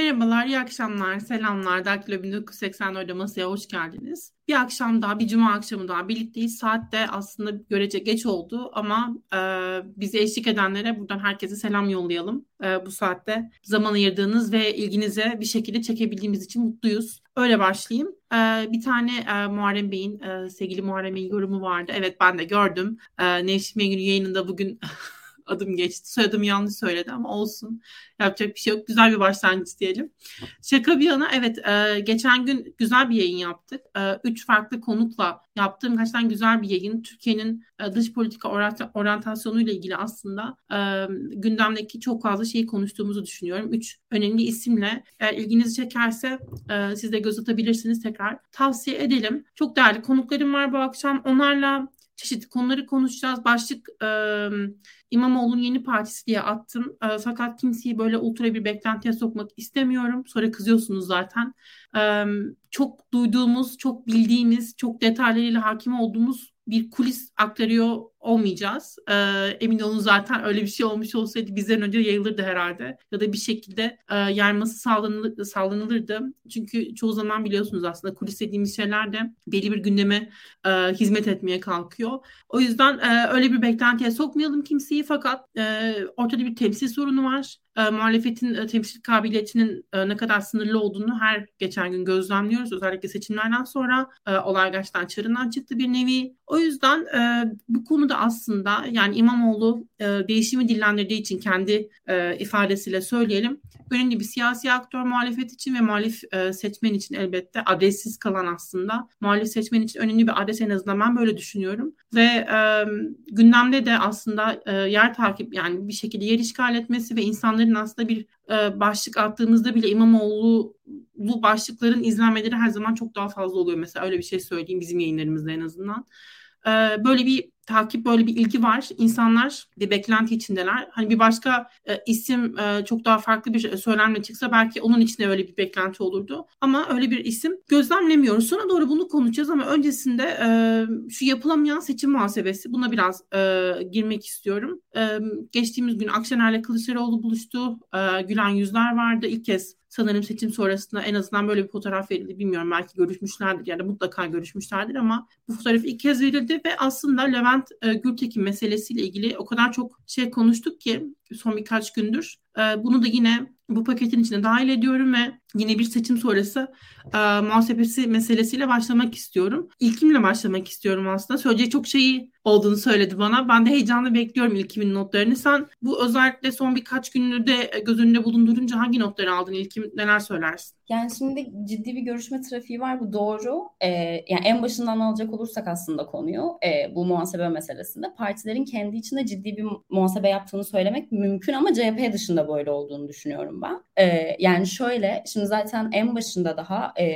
Merhabalar, iyi akşamlar, selamlar. Daktilo 1984'de masaya hoş geldiniz. Bir akşam daha, bir cuma akşamı daha birlikteyiz. Saat de aslında görece geç oldu ama e, bizi eşlik edenlere buradan herkese selam yollayalım. E, bu saatte zaman ayırdığınız ve ilginize bir şekilde çekebildiğimiz için mutluyuz. Öyle başlayayım. E, bir tane e, Muharrem Bey'in, e, sevgili Muharrem Bey'in yorumu vardı. Evet ben de gördüm. E, Nevşin Mengül yayınında bugün adım geçti. Soyadım yanlış söyledi ama olsun. Yapacak bir şey yok. Güzel bir başlangıç diyelim. Şaka bir yana evet e, geçen gün güzel bir yayın yaptık. E, üç farklı konukla yaptığım gerçekten güzel bir yayın. Türkiye'nin e, dış politika oryantasyonu ile ilgili aslında e, gündemdeki çok fazla şeyi konuştuğumuzu düşünüyorum. Üç önemli isimle eğer ilginizi çekerse e, siz de göz atabilirsiniz tekrar. Tavsiye edelim. Çok değerli konuklarım var bu akşam. Onlarla çeşitli konuları konuşacağız. Başlık e, İmamoğlu'nun yeni partisi diye attım. E, fakat kimseyi böyle ultra bir beklentiye sokmak istemiyorum. Sonra kızıyorsunuz zaten. E, çok duyduğumuz, çok bildiğimiz, çok detaylarıyla hakim olduğumuz bir kulis aktarıyor olmayacağız. Ee, emin olun zaten öyle bir şey olmuş olsaydı bizden önce yayılırdı herhalde. Ya da bir şekilde e, yayması sağlanır, sağlanılırdı. Çünkü çoğu zaman biliyorsunuz aslında kulis dediğimiz şeyler de belli bir gündeme e, hizmet etmeye kalkıyor. O yüzden e, öyle bir beklentiye sokmayalım kimseyi fakat e, ortada bir temsil sorunu var. E, muhalefetin e, temsil kabiliyetinin e, ne kadar sınırlı olduğunu her geçen gün gözlemliyoruz. Özellikle seçimlerden sonra e, olay gerçekten çığırından çıktı bir nevi. O yüzden e, bu konuda aslında yani İmamoğlu e, değişimi dillendirdiği için kendi e, ifadesiyle söyleyelim. Önemli bir siyasi aktör muhalefet için ve muhalif e, seçmen için elbette adressiz kalan aslında. Muhalif seçmen için önemli bir adres en azından ben böyle düşünüyorum. Ve e, gündemde de aslında e, yer takip yani bir şekilde yer işgal etmesi ve insanların aslında bir e, başlık attığımızda bile İmamoğlu bu başlıkların izlenmeleri her zaman çok daha fazla oluyor. Mesela öyle bir şey söyleyeyim bizim yayınlarımızda en azından. Böyle bir takip böyle bir ilgi var. İnsanlar bir beklenti içindeler. Hani bir başka e, isim e, çok daha farklı bir söylemle çıksa belki onun içinde öyle bir beklenti olurdu. Ama öyle bir isim gözlemlemiyoruz. Sonra doğru bunu konuşacağız ama öncesinde e, şu yapılamayan seçim muhasebesi buna biraz e, girmek istiyorum. E, geçtiğimiz gün Akşener'le Kılıçdaroğlu buluştu. E, gülen yüzler vardı. İlk kez sanırım seçim sonrasında en azından böyle bir fotoğraf verildi. Bilmiyorum belki görüşmüşlerdir yani mutlaka görüşmüşlerdir ama bu fotoğraf ilk kez verildi ve aslında Levent e, Gültekin meselesiyle ilgili o kadar çok şey konuştuk ki son birkaç gündür. E, bunu da yine bu paketin içine dahil ediyorum ve yine bir seçim sonrası e, muhasebesi meselesiyle başlamak istiyorum. İlkimle başlamak istiyorum aslında. Söyleyecek çok şeyi olduğunu söyledi bana. Ben de heyecanla bekliyorum ilkimin notlarını. Sen bu özellikle son birkaç gününü de göz önünde bulundurunca hangi notları aldın? İlkim neler söylersin? Yani şimdi ciddi bir görüşme trafiği var bu doğru. Ee, yani en başından alacak olursak aslında konuyu e, bu muhasebe meselesinde partilerin kendi içinde ciddi bir muhasebe yaptığını söylemek mümkün ama CHP dışında böyle olduğunu düşünüyorum ben. Ee, yani şöyle şimdi zaten en başında daha e,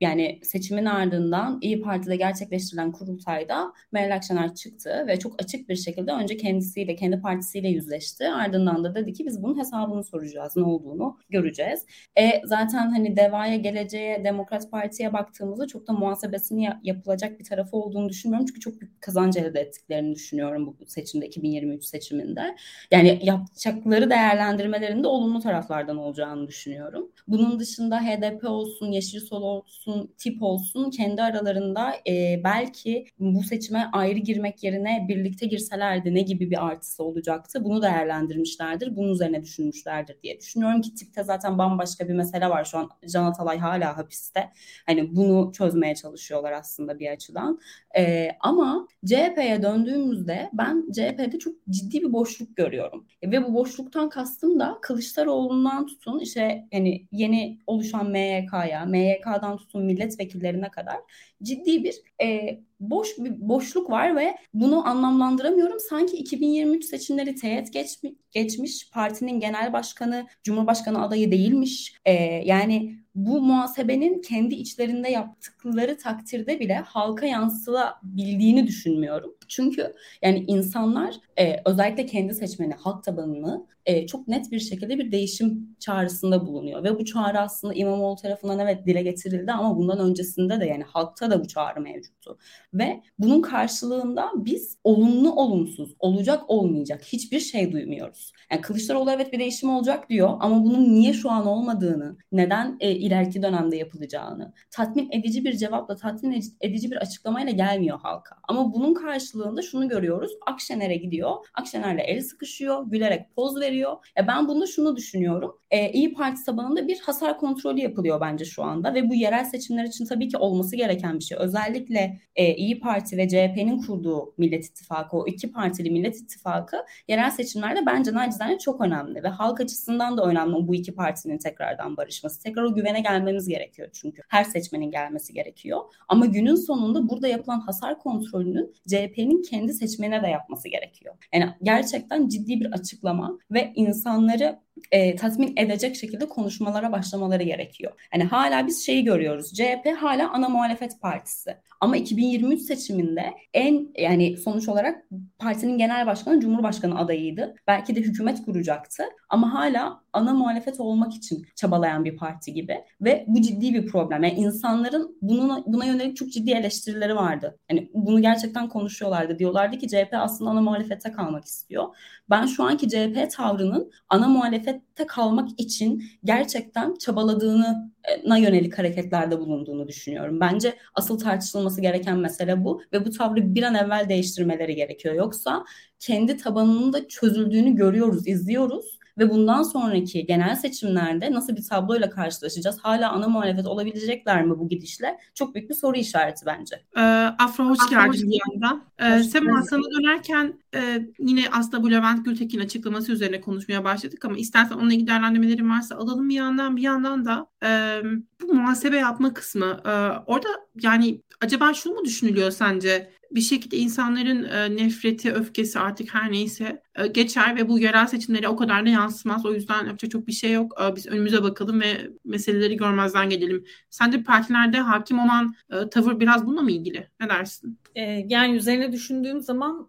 yani seçimin ardından İyi Parti'de gerçekleştirilen kurultayda Meral Akşener çıktı ve çok açık bir şekilde önce kendisiyle kendi partisiyle yüzleşti. Ardından da dedi ki biz bunun hesabını soracağız ne olduğunu göreceğiz. E, zaten hani Deva'ya, geleceğe, Demokrat Parti'ye baktığımızda çok da muhasebesini yapılacak bir tarafı olduğunu düşünmüyorum. Çünkü çok büyük kazanç elde ettiklerini düşünüyorum bu seçimde, 2023 seçiminde. Yani yapacakları değerlendirmelerinde olumlu taraflardan olacağını düşünüyorum. Bunun dışında HDP olsun, Yeşil Sol olsun, tip olsun kendi aralarında e, belki bu seçime ayrı girmek yerine birlikte girselerdi ne gibi bir artısı olacaktı? Bunu değerlendirmişlerdir. Bunun üzerine düşünmüşlerdir diye düşünüyorum ki tipte zaten bambaşka bir mesele var şu an Can Atalay hala hapiste. Hani bunu çözmeye çalışıyorlar aslında bir açıdan. E, ama CHP'ye döndüğümüzde ben CHP'de çok ciddi bir boşluk görüyorum. E, ve bu boşluktan kastım da Kılıçdaroğlu'ndan tutun işte hani yeni oluşan MYK'ya, MYK'dan tutun milletvekillerine kadar ciddi bir e, boş bir boşluk var ve bunu anlamlandıramıyorum. Sanki 2023 seçimleri teğet geçmiş, geçmiş partinin genel başkanı, cumhurbaşkanı adayı değilmiş. E, yani bu muhasebenin kendi içlerinde yaptıkları takdirde bile halka yansılabildiğini düşünmüyorum. Çünkü yani insanlar e, özellikle kendi seçmeni, halk tabanını e, çok net bir şekilde bir değişim çağrısında bulunuyor. Ve bu çağrı aslında İmamoğlu tarafından evet dile getirildi ama bundan öncesinde de yani halkta da bu çağrı mevcuttu. Ve bunun karşılığında biz olumlu olumsuz, olacak olmayacak hiçbir şey duymuyoruz. Yani Kılıçdaroğlu evet bir değişim olacak diyor ama bunun niye şu an olmadığını, neden e, ileriki dönemde yapılacağını tatmin edici bir cevapla, tatmin edici bir açıklamayla gelmiyor halka. Ama bunun karşılığında şunu görüyoruz. Akşener'e gidiyor. Akşener'le el sıkışıyor, gülerek poz veriyor. Ya ben bunda şunu düşünüyorum. E, İyi Parti tabanında bir hasar kontrolü yapılıyor bence şu anda ve bu yerel seçimler için tabii ki olması gereken bir şey. Özellikle e, İyi Parti ve CHP'nin kurduğu Millet İttifakı, o iki partili Millet İttifakı yerel seçimlerde bence nacizane çok önemli ve halk açısından da önemli bu iki partinin tekrardan barışması. Tekrar o güvene gelmemiz gerekiyor çünkü. Her seçmenin gelmesi gerekiyor. Ama günün sonunda burada yapılan hasar kontrolünün CHP'nin kendi seçmenine de yapması gerekiyor. Yani gerçekten ciddi bir açıklama ve insanları e, tatmin edecek şekilde konuşmalara başlamaları gerekiyor. Yani hala biz şeyi görüyoruz. CHP hala ana muhalefet partisi. Ama 2023 seçiminde en yani sonuç olarak partinin genel başkanı Cumhurbaşkanı adayıydı. Belki de hükümet kuracaktı. Ama hala ana muhalefet olmak için çabalayan bir parti gibi ve bu ciddi bir problem. Yani insanların bunun buna yönelik çok ciddi eleştirileri vardı. Yani bunu gerçekten konuşuyorlardı. Diyorlardı ki CHP aslında ana muhalefete kalmak istiyor. Ben şu anki CHP tavrının ana muhalefette kalmak için gerçekten çabaladığını na yönelik hareketlerde bulunduğunu düşünüyorum. Bence asıl tartışılması gereken mesele bu ve bu tavrı bir an evvel değiştirmeleri gerekiyor. Yoksa kendi tabanının da çözüldüğünü görüyoruz, izliyoruz ve bundan sonraki genel seçimlerde nasıl bir tabloyla karşılaşacağız? Hala ana muhalefet olabilecekler mi bu gidişle? Çok büyük bir soru işareti bence. Ee, Afra hoş Afra, geldin bir yandan. Ee, Sema sana dönerken e, yine aslında bu Levent Gültekin açıklaması üzerine konuşmaya başladık ama istersen onunla ilgili değerlendirmelerin varsa alalım bir yandan bir yandan da e, bu muhasebe yapma kısmı e, orada yani acaba şunu mu düşünülüyor sence bir şekilde insanların e, nefreti, öfkesi artık her neyse e, geçer ve bu yerel seçimlere o kadar da yansımaz. O yüzden yapacak çok bir şey yok. E, biz önümüze bakalım ve meseleleri görmezden gelelim. Sence partilerde hakim olan tavır biraz bununla mı ilgili? Ne dersin? E, yani üzerine düşündüğüm zaman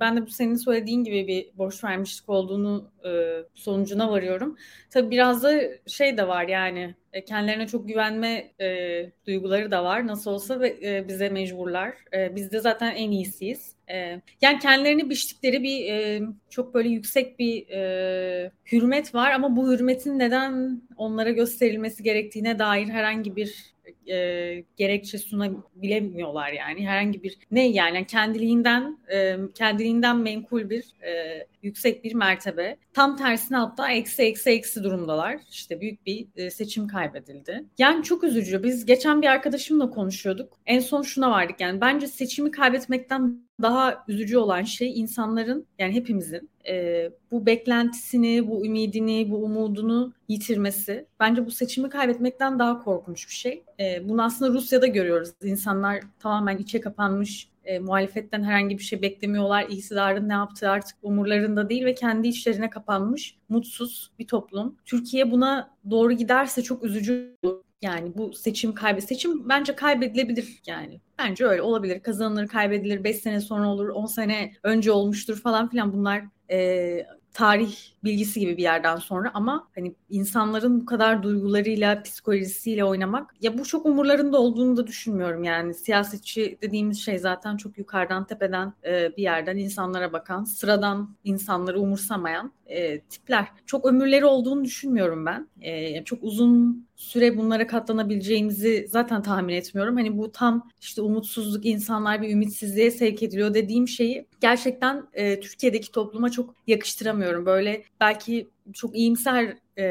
ben de bu senin söylediğin gibi bir borç vermişlik olduğunu e, sonucuna varıyorum. Tabii biraz da şey de var yani e, kendilerine çok güvenme e, duyguları da var. Nasıl olsa e, bize mecburlar. E, biz de zaten en iyisiyiz. E, yani kendilerini biçtikleri bir e, çok böyle yüksek bir e, hürmet var ama bu hürmetin neden onlara gösterilmesi gerektiğine dair herhangi bir e, gerekçe sunabilemiyorlar yani herhangi bir ne yani kendiliğinden e, kendiliğinden menkul bir e, yüksek bir mertebe. Tam tersine hatta eksi eksi eksi durumdalar. İşte büyük bir e, seçim kaybedildi. Yani çok üzücü. Biz geçen bir arkadaşımla konuşuyorduk. En son şuna vardık yani bence seçimi kaybetmekten daha üzücü olan şey insanların yani hepimizin e, bu beklentisini, bu ümidini, bu umudunu yitirmesi. Bence bu seçimi kaybetmekten daha korkunç bir şey. E, bunu aslında Rusya'da görüyoruz. İnsanlar tamamen içe kapanmış, e, muhalefetten herhangi bir şey beklemiyorlar. İktidarın ne yaptığı artık umurlarında değil ve kendi işlerine kapanmış, mutsuz bir toplum. Türkiye buna doğru giderse çok üzücü yani bu seçim kaybı seçim bence kaybedilebilir yani. Bence öyle olabilir. Kazanılır, kaybedilir. 5 sene sonra olur, 10 sene önce olmuştur falan filan bunlar e, tarih bilgisi gibi bir yerden sonra ama hani insanların bu kadar duygularıyla, psikolojisiyle oynamak ya bu çok umurlarında olduğunu da düşünmüyorum yani. Siyasetçi dediğimiz şey zaten çok yukarıdan tepeden e, bir yerden insanlara bakan, sıradan insanları umursamayan e, tipler. Çok ömürleri olduğunu düşünmüyorum ben. E, çok uzun süre bunlara katlanabileceğimizi zaten tahmin etmiyorum. Hani bu tam işte umutsuzluk, insanlar bir ümitsizliğe sevk ediliyor dediğim şeyi gerçekten e, Türkiye'deki topluma çok yakıştıramıyorum. Böyle belki çok iyimser e,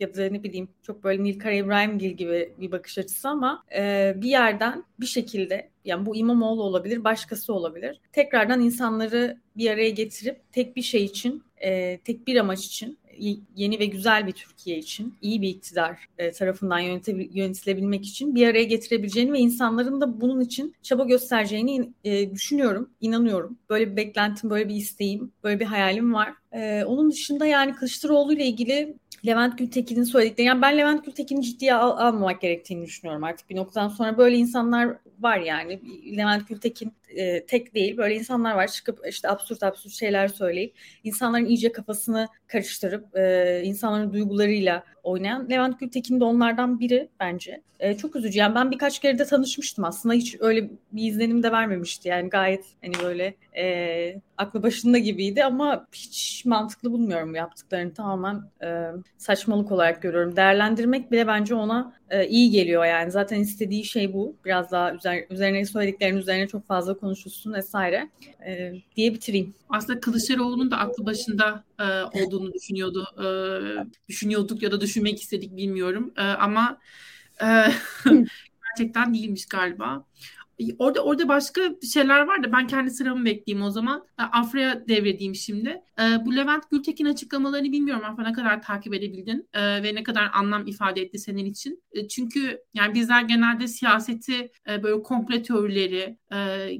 ya da ne bileyim çok böyle Nilkara İbrahimgil gibi bir bakış açısı ama e, bir yerden bir şekilde yani bu İmamoğlu olabilir başkası olabilir tekrardan insanları bir araya getirip tek bir şey için e, tek bir amaç için yeni ve güzel bir Türkiye için, iyi bir iktidar e, tarafından yönetilebilmek için bir araya getirebileceğini ve insanların da bunun için çaba göstereceğini e, düşünüyorum, inanıyorum. Böyle bir beklentim, böyle bir isteğim, böyle bir hayalim var. Ee, onun dışında yani Kılıçdaroğlu ile ilgili Levent Gültekin'in söyledikleri, yani ben Levent Gültekin'i ciddiye al, almamak gerektiğini düşünüyorum artık bir noktadan sonra. Böyle insanlar var yani. Levent Gültekin e, tek değil. Böyle insanlar var çıkıp işte absürt absürt şeyler söyleyip insanların iyice kafasını karıştırıp e, insanların duygularıyla oynayan Levent Gültekin de onlardan biri bence. E, çok üzücü. Yani ben birkaç kere de tanışmıştım aslında. Hiç öyle bir izlenim de vermemişti. Yani gayet hani böyle e, aklı başında gibiydi ama hiç mantıklı bulmuyorum yaptıklarını. Tamamen e, saçmalık olarak görüyorum. Değerlendirmek bile bence ona e, iyi geliyor yani. Zaten istediği şey bu. Biraz daha üzer, üzerine söylediklerinin üzerine çok fazla konuşulsun vesaire e, diye bitireyim. Aslında Kılıçdaroğlu'nun da aklı başında e, olduğunu düşünüyordu. E, düşünüyorduk ya da düşünmek istedik bilmiyorum. E, ama e, gerçekten değilmiş galiba. Orada orada başka şeyler var da ben kendi sıramı bekleyeyim o zaman. E, Afra'ya devredeyim şimdi. E, bu Levent Gültekin açıklamalarını bilmiyorum Afra ne kadar takip edebildin e, ve ne kadar anlam ifade etti senin için. Çünkü yani bizler genelde siyaseti böyle komple teorileri,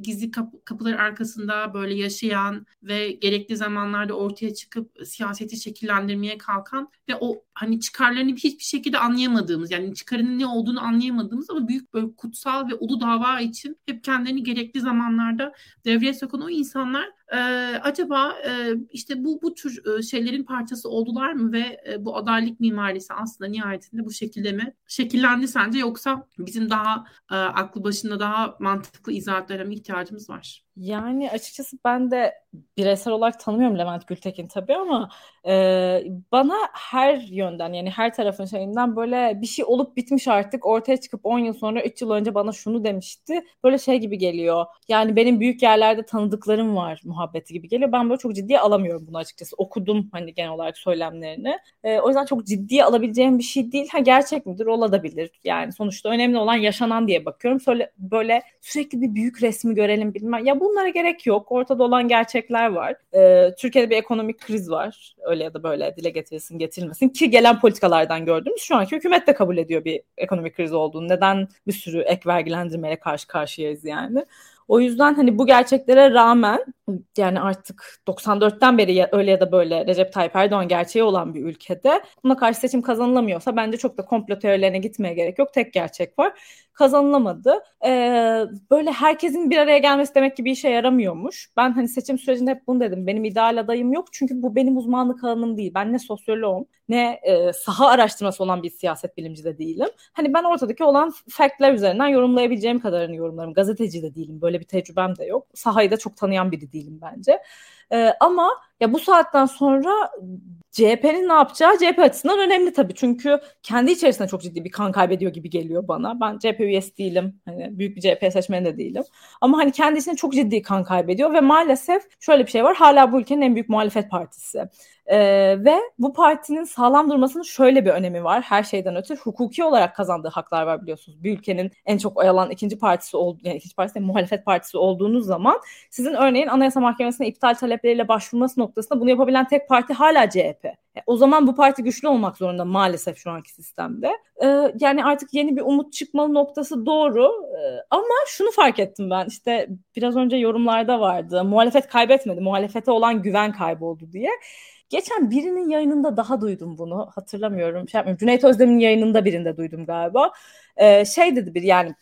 gizli kapılar arkasında böyle yaşayan ve gerekli zamanlarda ortaya çıkıp siyaseti şekillendirmeye kalkan ve o hani çıkarlarını hiçbir şekilde anlayamadığımız yani çıkarının ne olduğunu anlayamadığımız ama büyük böyle kutsal ve ulu dava için hep kendilerini gerekli zamanlarda devreye sokan o insanlar e, acaba e, işte bu bu tür e, şeylerin parçası oldular mı ve e, bu adaylık mimarisi aslında nihayetinde bu şekilde mi şekillendi sence yoksa bizim daha e, aklı başında daha mantıklı izahatlara mı ihtiyacımız var? Yani açıkçası ben de bireysel olarak tanımıyorum Levent Gültekin tabii ama e, bana her yönden yani her tarafın şeyinden böyle bir şey olup bitmiş artık ortaya çıkıp 10 yıl sonra 3 yıl önce bana şunu demişti. Böyle şey gibi geliyor. Yani benim büyük yerlerde tanıdıklarım var muhabbeti gibi geliyor. Ben böyle çok ciddiye alamıyorum bunu açıkçası. Okudum hani genel olarak söylemlerini. E, o yüzden çok ciddiye alabileceğim bir şey değil. Ha gerçek midir? Olabilir. Yani sonuçta önemli olan yaşanan diye bakıyorum. Söyle, böyle sürekli bir büyük resmi görelim bilmem. Ya bunlara gerek yok. Ortada olan gerçekler var. E, Türkiye'de bir ekonomik kriz var. Öyle ya da böyle dile getirilsin getirilmesin. Ki gelen politikalardan gördüğümüz şu anki hükümet de kabul ediyor bir ekonomik kriz olduğunu. Neden bir sürü ek vergilendirmeye karşı karşıyayız yani. O yüzden hani bu gerçeklere rağmen yani artık 94'ten beri öyle ya da böyle Recep Tayyip Erdoğan gerçeği olan bir ülkede buna karşı seçim kazanılamıyorsa bence çok da komplo teorilerine gitmeye gerek yok. Tek gerçek var. Kazanılamadı. Ee, böyle herkesin bir araya gelmesi demek ki bir işe yaramıyormuş. Ben hani seçim sürecinde hep bunu dedim. Benim ideal adayım yok çünkü bu benim uzmanlık alanım değil. Ben ne sosyoloğum ne e, saha araştırması olan bir siyaset bilimci de değilim. Hani ben ortadaki olan factler üzerinden yorumlayabileceğim kadarını yorumlarım. Gazeteci de değilim. Böyle bir tecrübem de yok. Sahayı da çok tanıyan biri değilim bence. E, ama ya bu saatten sonra CHP'nin ne yapacağı CHP açısından önemli tabii. Çünkü kendi içerisinde çok ciddi bir kan kaybediyor gibi geliyor bana. Ben CHP üyesi değilim. Hani büyük bir CHP seçmeni de değilim. Ama hani kendi içinde çok ciddi kan kaybediyor ve maalesef şöyle bir şey var. Hala bu ülkenin en büyük muhalefet partisi. Ee, ve bu partinin sağlam durmasının şöyle bir önemi var. Her şeyden öte hukuki olarak kazandığı haklar var biliyorsunuz. Bir ülkenin en çok oy alan ikinci partisi olduğu, yani ikinci partisi muhalefet partisi olduğunuz zaman sizin örneğin Anayasa Mahkemesi'ne iptal talepleriyle başvurması noktasında bunu yapabilen tek parti hala CHP. E, o zaman bu parti güçlü olmak zorunda maalesef şu anki sistemde. Ee, yani artık yeni bir umut çıkmalı noktası doğru. Ee, ama şunu fark ettim ben işte biraz önce yorumlarda vardı. Muhalefet kaybetmedi, muhalefete olan güven kayboldu diye. Geçen birinin yayınında daha duydum bunu. Hatırlamıyorum. Şey yapmıyorum. Cüneyt Özdemir'in yayınında birinde duydum galiba. Ee, şey dedi bir yani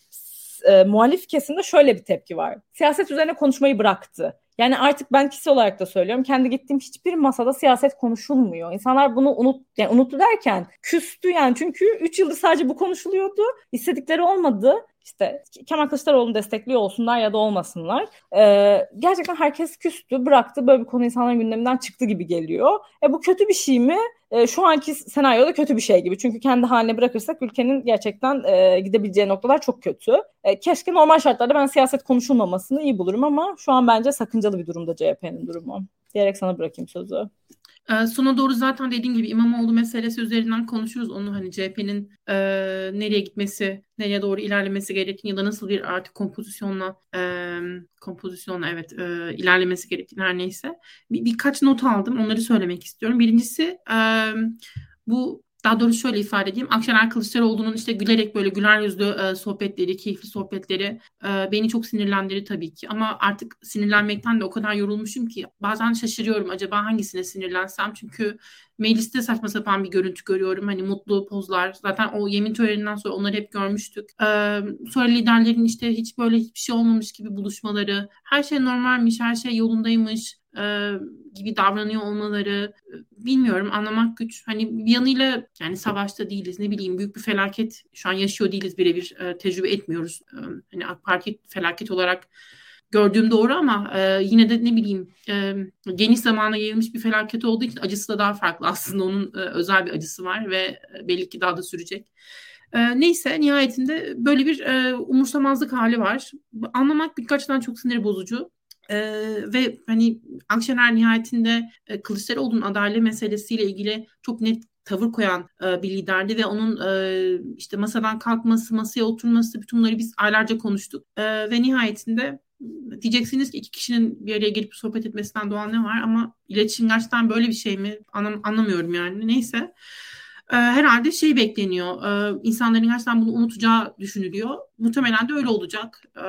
e, muhalif kesimde şöyle bir tepki var. Siyaset üzerine konuşmayı bıraktı. Yani artık ben kişi olarak da söylüyorum. Kendi gittiğim hiçbir masada siyaset konuşulmuyor. İnsanlar bunu unut yani unuttu derken küstü yani. Çünkü 3 yıldır sadece bu konuşuluyordu. İstedikleri olmadı. İşte Kemal Kılıçdaroğlu'nu destekliyor olsunlar ya da olmasınlar. Ee, gerçekten herkes küstü, bıraktı. Böyle bir konu insanların gündeminden çıktı gibi geliyor. E bu kötü bir şey mi? E, şu anki senaryoda kötü bir şey gibi. Çünkü kendi haline bırakırsak ülkenin gerçekten e, gidebileceği noktalar çok kötü. E, keşke normal şartlarda ben siyaset konuşulmamasını iyi bulurum ama şu an bence sakıncalı bir durumda CHP'nin durumu. Diyerek sana bırakayım sözü. E, sona doğru zaten dediğim gibi İmamoğlu meselesi üzerinden konuşuruz. Onu hani CHP'nin e, nereye gitmesi, nereye doğru ilerlemesi gerektiğini ya da nasıl bir artık kompozisyonla e, kompozisyonla evet e, ilerlemesi gerektiğini her neyse. Bir, birkaç not aldım. Onları söylemek istiyorum. Birincisi e, bu daha doğrusu şöyle ifade edeyim. Akşener Kılıçdaroğlu'nun işte gülerek böyle güler yüzlü e, sohbetleri, keyifli sohbetleri e, beni çok sinirlendirir tabii ki. Ama artık sinirlenmekten de o kadar yorulmuşum ki bazen şaşırıyorum acaba hangisine sinirlensem. Çünkü mecliste saçma sapan bir görüntü görüyorum. Hani mutlu pozlar. Zaten o yemin töreninden sonra onları hep görmüştük. Ee, sonra liderlerin işte hiç böyle hiçbir şey olmamış gibi buluşmaları. Her şey normalmiş, her şey yolundaymış e, gibi davranıyor olmaları bilmiyorum anlamak güç. Hani bir yanıyla yani savaşta değiliz ne bileyim büyük bir felaket şu an yaşıyor değiliz birebir e, tecrübe etmiyoruz. E, hani AK Parti felaket olarak gördüğüm doğru ama e, yine de ne bileyim e, geniş zamana yayılmış bir felaket olduğu için acısı da daha farklı aslında onun e, özel bir acısı var ve belli ki daha da sürecek. E, neyse nihayetinde böyle bir e, umursamazlık hali var. Anlamak birkaçtan çok sinir bozucu. Ee, ve hani Akşener nihayetinde e, Kılıçdaroğlu'nun adaylığı meselesiyle ilgili çok net tavır koyan e, bir liderdi ve onun e, işte masadan kalkması, masaya oturması bütün bunları biz aylarca konuştuk. E, ve nihayetinde diyeceksiniz ki iki kişinin bir araya gelip sohbet etmesinden doğan ne var ama iletişim gerçekten böyle bir şey mi Anlam anlamıyorum yani. Neyse e, herhalde şey bekleniyor. E, insanların gerçekten bunu unutacağı düşünülüyor. Muhtemelen de öyle olacak. E,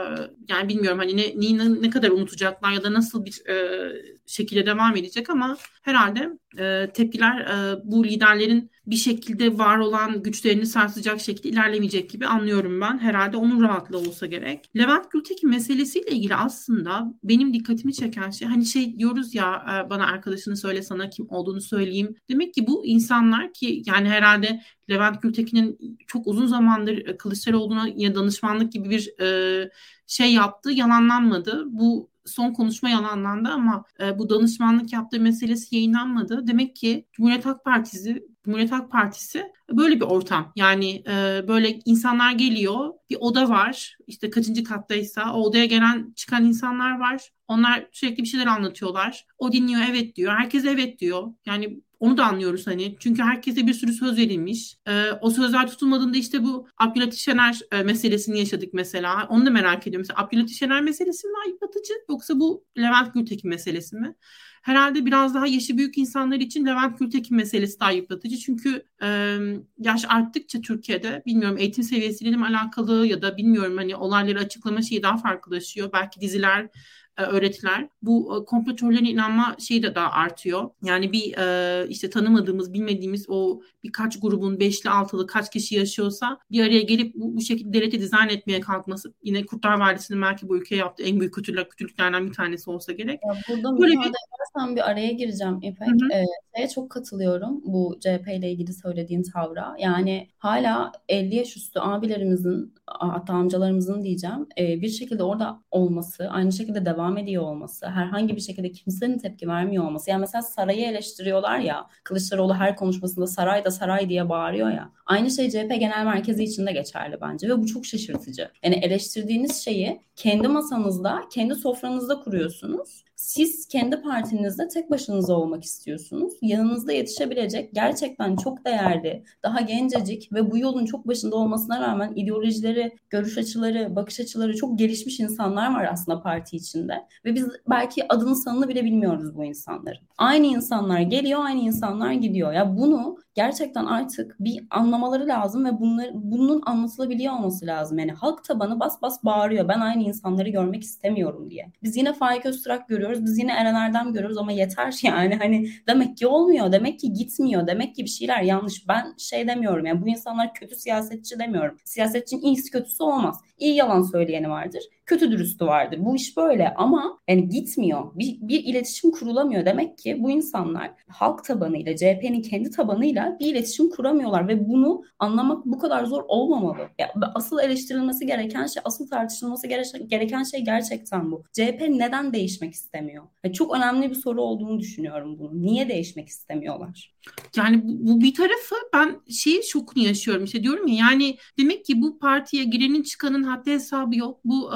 yani bilmiyorum hani ne, ne, ne kadar unutacaklar ya da nasıl bir e, şekilde devam edecek ama herhalde e, tepkiler e, bu liderlerin bir şekilde var olan güçlerini sarsacak şekilde ilerlemeyecek gibi anlıyorum ben. Herhalde onun rahatlığı olsa gerek. Levent Gültekin meselesiyle ilgili aslında benim dikkatimi çeken şey hani şey diyoruz ya e, bana arkadaşını söyle sana kim olduğunu söyleyeyim. Demek ki bu insanlar ki yani herhalde Levent Gültekin'in çok uzun zamandır e, Kılıçdaroğlu'na ya danışmanlık gibi bir e, şey yaptığı yalanlanmadı. Bu son konuşma yalanlandı ama e, bu danışmanlık yaptığı meselesi yayınlanmadı. Demek ki Cumhuriyet Halk Partisi Cumhuriyet Halk Partisi böyle bir ortam. Yani e, böyle insanlar geliyor, bir oda var. İşte kaçıncı kattaysa o odaya gelen çıkan insanlar var. Onlar sürekli bir şeyler anlatıyorlar. O dinliyor, evet diyor. Herkes evet diyor. Yani onu da anlıyoruz hani. Çünkü herkese bir sürü söz verilmiş. E, o sözler tutulmadığında işte bu Abdülhatif Şener e, meselesini yaşadık mesela. Onu da merak ediyorum. Mesela Abdülhatif Şener meselesi mi ayıplatıcı yoksa bu Levent Gültekin meselesi mi? Herhalde biraz daha yaşı büyük insanlar için Levent Gültekin meselesi daha yıpratıcı. Çünkü e, yaş arttıkça Türkiye'de bilmiyorum eğitim seviyesiyle mi alakalı ya da bilmiyorum hani olayları açıklama şeyi daha farklılaşıyor. Belki diziler öğretiler. Bu e, komplo inanma şeyi de daha artıyor. Yani bir e, işte tanımadığımız, bilmediğimiz o birkaç grubun beşli altılı kaç kişi yaşıyorsa bir araya gelip bu, bu şekilde devleti dizayn etmeye kalkması yine Kurtlar Vadisi'nin belki bu ülkeye yaptığı en büyük kötülük, kötülüklerden bir tanesi olsa gerek. Ya burada Böyle bir... edersen bir araya gireceğim İpek. Hı Ee, çok katılıyorum bu CHP ile ilgili söylediğin tavra. Yani hala 50 yaş üstü abilerimizin hatta amcalarımızın diyeceğim bir şekilde orada olması, aynı şekilde devam devam ediyor olması, herhangi bir şekilde kimsenin tepki vermiyor olması. Yani mesela sarayı eleştiriyorlar ya, Kılıçdaroğlu her konuşmasında saray da saray diye bağırıyor ya. Aynı şey CHP Genel Merkezi için de geçerli bence ve bu çok şaşırtıcı. Yani eleştirdiğiniz şeyi kendi masanızda, kendi sofranızda kuruyorsunuz siz kendi partinizde tek başınıza olmak istiyorsunuz. Yanınızda yetişebilecek gerçekten çok değerli, daha gencecik ve bu yolun çok başında olmasına rağmen ideolojileri, görüş açıları, bakış açıları çok gelişmiş insanlar var aslında parti içinde. Ve biz belki adını sanını bile bilmiyoruz bu insanların. Aynı insanlar geliyor, aynı insanlar gidiyor. Ya bunu gerçekten artık bir anlamaları lazım ve bunları, bunun anlatılabiliyor olması lazım. Yani halk tabanı bas bas bağırıyor. Ben aynı insanları görmek istemiyorum diye. Biz yine Faik Öztürk görüyoruz. Biz yine Eren Erdem görüyoruz ama yeter yani. Hani demek ki olmuyor. Demek ki gitmiyor. Demek ki bir şeyler yanlış. Ben şey demiyorum yani bu insanlar kötü siyasetçi demiyorum. Siyasetçinin iyisi kötüsü olmaz. İyi yalan söyleyeni vardır kötü dürüstü vardır. Bu iş böyle ama yani gitmiyor. Bir, bir iletişim kurulamıyor. Demek ki bu insanlar halk tabanıyla, CHP'nin kendi tabanıyla bir iletişim kuramıyorlar ve bunu anlamak bu kadar zor olmamalı. Ya, asıl eleştirilmesi gereken şey, asıl tartışılması gereken şey gerçekten bu. CHP neden değişmek istemiyor? Ya, çok önemli bir soru olduğunu düşünüyorum bunu. Niye değişmek istemiyorlar? Yani bu, bu bir tarafı ben şeyi şokunu yaşıyorum işte diyorum ya yani demek ki bu partiye girenin çıkanın haddi hesabı yok. Bu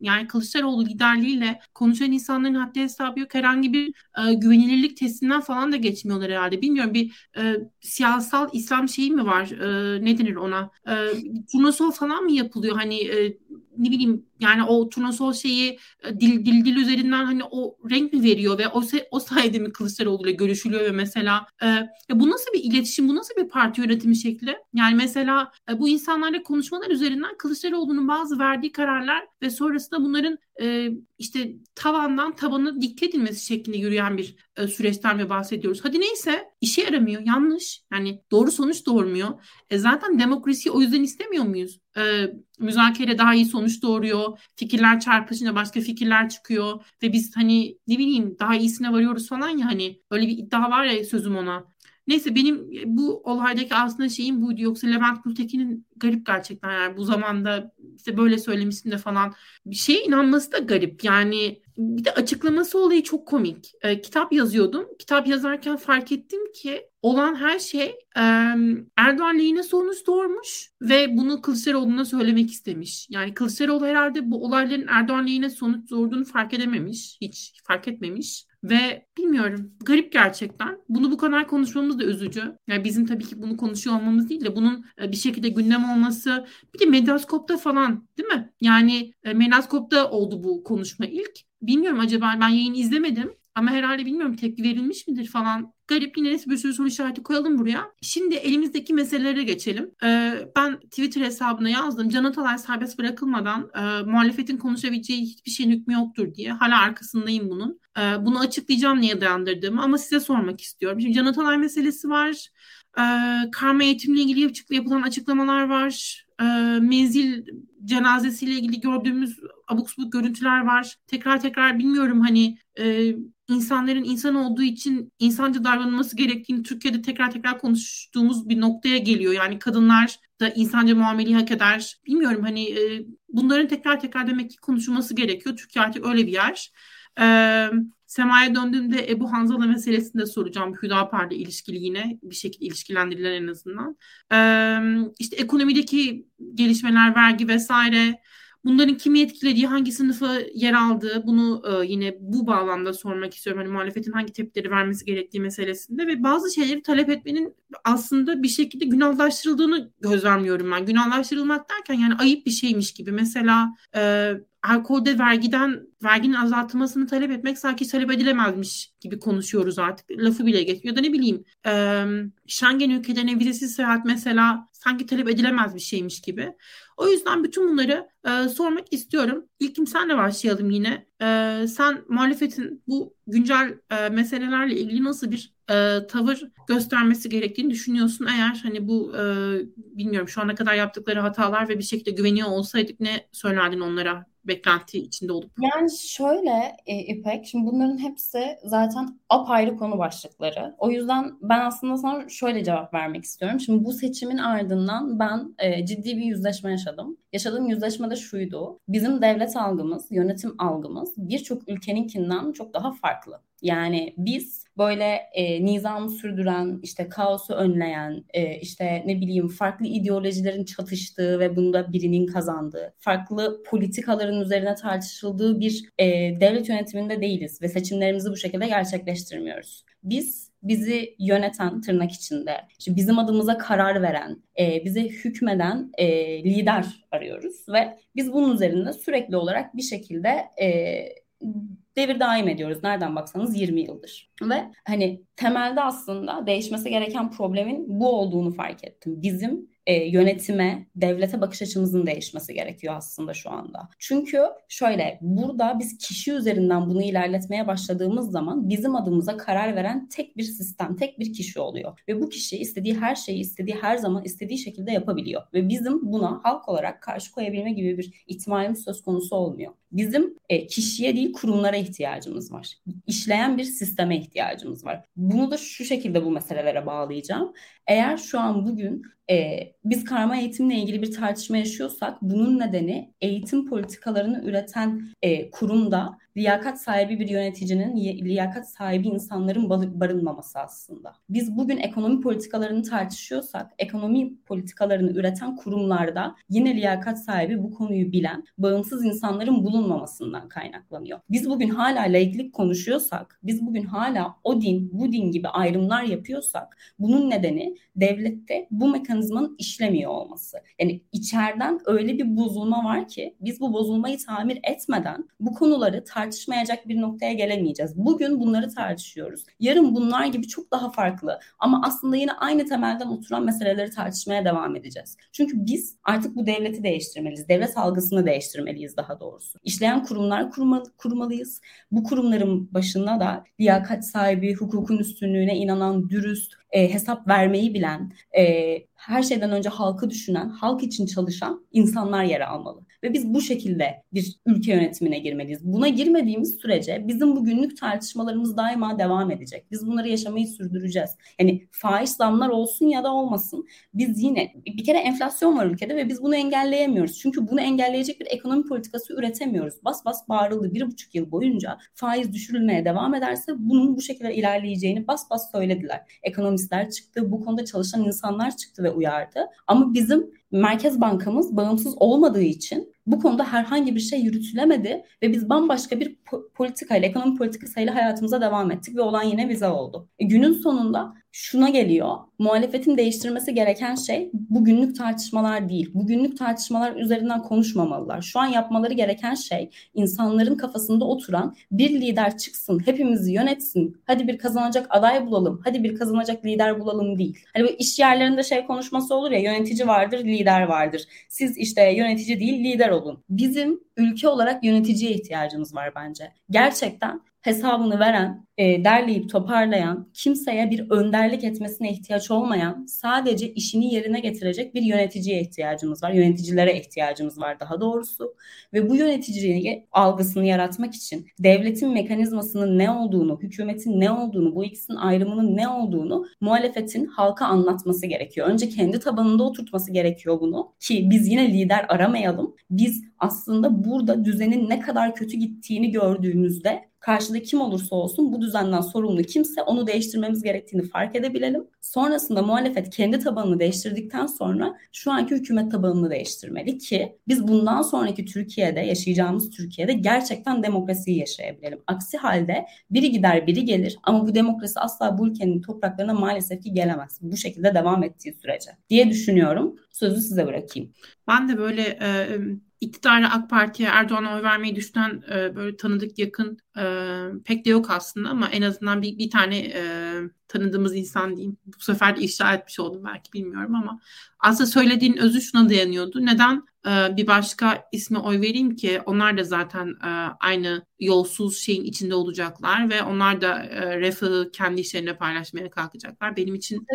yani Kılıçdaroğlu liderliğiyle konuşan insanların haddi hesabı yok. Herhangi bir e, güvenilirlik testinden falan da geçmiyorlar herhalde. Bilmiyorum bir e, siyasal İslam şeyi mi var? E, ne denir ona? E, turnusol falan mı yapılıyor? Hani e, ne bileyim yani o turnusol şeyi e, dil, dil dil üzerinden hani o renk mi veriyor ve o o sayede mi Kılıçdaroğlu ile görüşülüyor ve mesela e, bu nasıl bir iletişim bu nasıl bir parti yönetimi şekli yani mesela e, bu insanlarla konuşmalar üzerinden Kılıçdaroğlu'nun bazı verdiği kararlar ve sonrasında bunların e, işte tavandan tabana dikkat edilmesi şeklinde yürüyen bir e, süreçten mi bahsediyoruz? Hadi neyse işe yaramıyor yanlış yani doğru sonuç doğurmuyor. E, zaten demokrasiyi o yüzden istemiyor muyuz? E, müzakere daha iyi sonuç doğuruyor. Fikirler çarpışınca başka fikirler çıkıyor ve biz hani ne bileyim daha iyisine varıyoruz falan ya hani öyle bir iddia var ya sözüm ona. Neyse benim bu olaydaki aslında şeyim buydu. Yoksa Levent Gültekin'in garip gerçekten yani bu zamanda işte böyle söylemişsin de falan bir şeye inanması da garip. Yani bir de açıklaması olayı çok komik. E, kitap yazıyordum. Kitap yazarken fark ettim ki olan her şey e, Erdoğan lehine sonuç doğurmuş ve bunu Kılıçdaroğlu'na söylemek istemiş. Yani Kılıçdaroğlu herhalde bu olayların Erdoğan lehine sonuç doğurduğunu fark edememiş. Hiç fark etmemiş. Ve bilmiyorum garip gerçekten. Bunu bu kadar konuşmamız da üzücü. Yani bizim tabii ki bunu konuşuyor olmamız değil de bunun e, bir şekilde gündem olması. Bir de Medyaskop'ta falan değil mi? Yani e, Medyaskop'ta oldu bu konuşma ilk. Bilmiyorum acaba ben yayın izlemedim. Ama herhalde bilmiyorum tepki verilmiş midir falan. Garip yine bir sürü soru işareti koyalım buraya. Şimdi elimizdeki meselelere geçelim. Ee, ben Twitter hesabına yazdım. Can Atalay serbest bırakılmadan e, muhalefetin konuşabileceği hiçbir şeyin hükmü yoktur diye. Hala arkasındayım bunun. E, bunu açıklayacağım niye dayandırdığımı ama size sormak istiyorum. Şimdi Can Atalay meselesi var. E, karma eğitimle ilgili yapılan açıklamalar var. E, menzil cenazesiyle ilgili gördüğümüz abuk subuk görüntüler var. Tekrar tekrar bilmiyorum hani e, insanların insan olduğu için insanca davranılması gerektiğini Türkiye'de tekrar tekrar konuştuğumuz bir noktaya geliyor. Yani kadınlar da insanca muameleyi hak eder. Bilmiyorum hani e, bunların tekrar tekrar demek ki konuşulması gerekiyor. Türkiye artık öyle bir yer. Ee, Sema'ya döndüğümde Ebu Hanzala meselesini de soracağım. Hüdapar'la ilişkili yine bir şekilde ilişkilendirilen en azından. Ee, işte ekonomideki gelişmeler, vergi vesaire Bunların kimi etkilediği, hangi sınıfa yer aldığı bunu e, yine bu bağlamda sormak istiyorum. Hani muhalefetin hangi tepkileri vermesi gerektiği meselesinde ve bazı şeyleri talep etmenin aslında bir şekilde günahlaştırıldığını gözlemliyorum ben. Günahlaştırılmak derken yani ayıp bir şeymiş gibi. Mesela e, alkolde vergiden verginin azaltılmasını talep etmek sanki talep edilemezmiş gibi konuşuyoruz artık. Lafı bile geçmiyor. Ya da ne bileyim e, Schengen ülkelerine vizesiz seyahat mesela sanki talep edilemez bir şeymiş gibi. O yüzden bütün bunları e, sormak istiyorum. İlkim senle başlayalım yine. E, sen muhalefetin bu güncel e, meselelerle ilgili nasıl bir e, tavır göstermesi gerektiğini düşünüyorsun? Eğer hani bu e, bilmiyorum şu ana kadar yaptıkları hatalar ve bir şekilde güveniyor olsaydık ne söylerdin onlara beklenti içinde olup? Yani şöyle e, İpek, şimdi bunların hepsi zaten apayrı konu başlıkları. O yüzden ben aslında sana şöyle cevap vermek istiyorum. Şimdi bu seçimin ardından ben e, ciddi bir yüzleşme yaşadım. Yaşadığım yüzleşme de şuydu. Bizim devlet algımız, yönetim algımız birçok ülkeninkinden çok daha farklı. Yani biz böyle e, nizamı sürdüren, işte kaosu önleyen, e, işte ne bileyim farklı ideolojilerin çatıştığı ve bunda birinin kazandığı, farklı politikaların üzerine tartışıldığı bir e, devlet yönetiminde değiliz ve seçimlerimizi bu şekilde gerçekleştirmiyoruz. Biz bizi yöneten tırnak içinde, işte bizim adımıza karar veren, e, bize hükmeden e, lider arıyoruz ve biz bunun üzerinde sürekli olarak bir şekilde e, devir daim ediyoruz. Nereden baksanız 20 yıldır. Ve hani temelde aslında değişmesi gereken problemin bu olduğunu fark ettim. Bizim e, yönetime, devlete bakış açımızın değişmesi gerekiyor aslında şu anda. Çünkü şöyle burada biz kişi üzerinden bunu ilerletmeye başladığımız zaman bizim adımıza karar veren tek bir sistem, tek bir kişi oluyor. Ve bu kişi istediği her şeyi istediği her zaman istediği şekilde yapabiliyor. Ve bizim buna halk olarak karşı koyabilme gibi bir ihtimalimiz söz konusu olmuyor. Bizim e, kişiye değil kurumlara ihtiyacımız var. İşleyen bir sisteme ihtiyacımız var. Bunu da şu şekilde bu meselelere bağlayacağım. Eğer şu an bugün e, biz karma eğitimle ilgili bir tartışma yaşıyorsak bunun nedeni eğitim politikalarını üreten e, kurumda liyakat sahibi bir yöneticinin liyakat sahibi insanların barınmaması aslında. Biz bugün ekonomi politikalarını tartışıyorsak ekonomi politikalarını üreten kurumlarda yine liyakat sahibi bu konuyu bilen bağımsız insanların bulunmamasından kaynaklanıyor. Biz bugün hala laiklik konuşuyorsak, biz bugün hala o din, bu din gibi ayrımlar yapıyorsak bunun nedeni devlette bu mekanizmanın işlemiyor olması. Yani içeriden öyle bir bozulma var ki biz bu bozulmayı tamir etmeden bu konuları tartışmayacak bir noktaya gelemeyeceğiz. Bugün bunları tartışıyoruz. Yarın bunlar gibi çok daha farklı ama aslında yine aynı temelden oturan meseleleri tartışmaya devam edeceğiz. Çünkü biz artık bu devleti değiştirmeliyiz. Devlet algısını değiştirmeliyiz daha doğrusu. İşleyen kurumlar kurmalı, kurmalıyız. Bu kurumların başında da liyakat sahibi, hukukun üstünlüğüne inanan, dürüst, e, hesap vermeyi bilen, e, her şeyden önce halkı düşünen, halk için çalışan insanlar yer almalı. Ve biz bu şekilde bir ülke yönetimine girmeliyiz. Buna girmediğimiz sürece bizim bu günlük tartışmalarımız daima devam edecek. Biz bunları yaşamayı sürdüreceğiz. Yani faiz zamlar olsun ya da olmasın. Biz yine bir kere enflasyon var ülkede ve biz bunu engelleyemiyoruz. Çünkü bunu engelleyecek bir ekonomi politikası üretemiyoruz. Bas bas bağırıldı bir buçuk yıl boyunca faiz düşürülmeye devam ederse bunun bu şekilde ilerleyeceğini bas bas söylediler. Ekonomistler çıktı, bu konuda çalışan insanlar çıktı ve uyardı. Ama bizim Merkez Bankamız bağımsız olmadığı için bu konuda herhangi bir şey yürütülemedi ve biz bambaşka bir po- politikayla, ekonomi politikasıyla hayatımıza devam ettik ve olan yine vize oldu. E, günün sonunda şuna geliyor. Muhalefetin değiştirmesi gereken şey bugünlük tartışmalar değil. Bugünlük tartışmalar üzerinden konuşmamalılar. Şu an yapmaları gereken şey insanların kafasında oturan bir lider çıksın, hepimizi yönetsin. Hadi bir kazanacak aday bulalım. Hadi bir kazanacak lider bulalım değil. Hani böyle iş yerlerinde şey konuşması olur ya yönetici vardır, lider vardır. Siz işte yönetici değil lider olun. Bizim ülke olarak yöneticiye ihtiyacımız var bence. Gerçekten hesabını veren, e, derleyip toparlayan, kimseye bir önderlik etmesine ihtiyaç olmayan, sadece işini yerine getirecek bir yöneticiye ihtiyacımız var. Yöneticilere ihtiyacımız var daha doğrusu. Ve bu yöneticiliği algısını yaratmak için devletin mekanizmasının ne olduğunu, hükümetin ne olduğunu, bu ikisinin ayrımının ne olduğunu muhalefetin halka anlatması gerekiyor. Önce kendi tabanında oturtması gerekiyor bunu ki biz yine lider aramayalım. Biz aslında burada düzenin ne kadar kötü gittiğini gördüğümüzde karşıda kim olursa olsun bu düzenden sorumlu kimse onu değiştirmemiz gerektiğini fark edebilelim. Sonrasında muhalefet kendi tabanını değiştirdikten sonra şu anki hükümet tabanını değiştirmeli ki biz bundan sonraki Türkiye'de yaşayacağımız Türkiye'de gerçekten demokrasiyi yaşayabilelim. Aksi halde biri gider biri gelir ama bu demokrasi asla bu ülkenin topraklarına maalesef ki gelemez. Bu şekilde devam ettiği sürece diye düşünüyorum. Sözü size bırakayım. Ben de böyle e, iktidara AK Parti'ye Erdoğan'a oy vermeyi düşünen e, böyle tanıdık yakın e, pek de yok aslında ama en azından bir, bir tane e, tanıdığımız insan diyeyim. Bu sefer de ifşa etmiş oldum belki bilmiyorum ama aslında söylediğin özü şuna dayanıyordu. Neden e, bir başka isme oy vereyim ki onlar da zaten e, aynı yolsuz şeyin içinde olacaklar ve onlar da e, refahı kendi işlerine paylaşmaya kalkacaklar. Benim için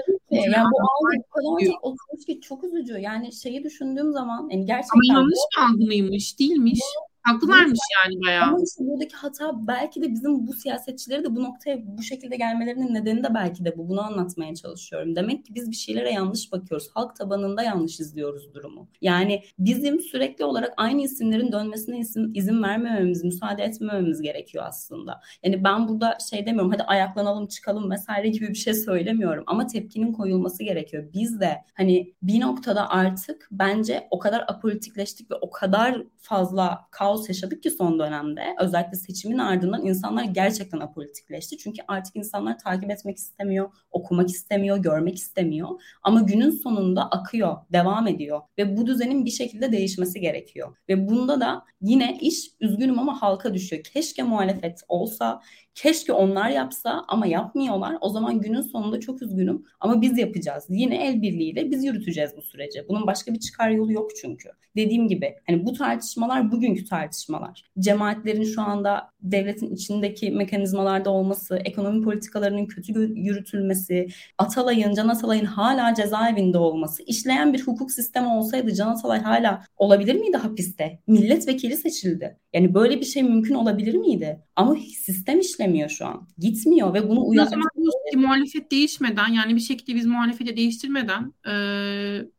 Ki. Yani bu algı o kadar çok oturmuş ki çok üzücü. Yani şeyi düşündüğüm zaman yani gerçekten Ama yanlış bir algı mıymış? Değilmiş. Haklılarmış yani bayağı. Ama işte buradaki hata belki de bizim bu siyasetçileri de bu noktaya bu şekilde gelmelerinin nedeni de belki de bu. Bunu anlatmaya çalışıyorum. Demek ki biz bir şeylere yanlış bakıyoruz. Halk tabanında yanlış izliyoruz durumu. Yani bizim sürekli olarak aynı isimlerin dönmesine izin, izin vermememiz, müsaade etmememiz gerekiyor aslında. Yani ben burada şey demiyorum hadi ayaklanalım çıkalım vesaire gibi bir şey söylemiyorum. Ama tepkinin koyulması gerekiyor. Biz de hani bir noktada artık bence o kadar apolitikleştik ve o kadar fazla kaos kaos yaşadık ki son dönemde. Özellikle seçimin ardından insanlar gerçekten apolitikleşti. Çünkü artık insanlar takip etmek istemiyor, okumak istemiyor, görmek istemiyor. Ama günün sonunda akıyor, devam ediyor. Ve bu düzenin bir şekilde değişmesi gerekiyor. Ve bunda da yine iş üzgünüm ama halka düşüyor. Keşke muhalefet olsa, Keşke onlar yapsa ama yapmıyorlar. O zaman günün sonunda çok üzgünüm ama biz yapacağız. Yine el birliğiyle biz yürüteceğiz bu süreci. Bunun başka bir çıkar yolu yok çünkü. Dediğim gibi hani bu tartışmalar bugünkü tartışmalar tartışmalar. Cemaatlerin şu anda devletin içindeki mekanizmalarda olması, ekonomi politikalarının kötü yürütülmesi, Atalay'ın, Can Atalay'ın hala cezaevinde olması, işleyen bir hukuk sistemi olsaydı Can Atalay hala olabilir miydi hapiste? Milletvekili seçildi. Yani böyle bir şey mümkün olabilir miydi? Ama sistem işlemiyor şu an. Gitmiyor ve bunu uyar. O zaman muhalefet değişmeden yani bir şekilde biz muhalefeti değiştirmeden e,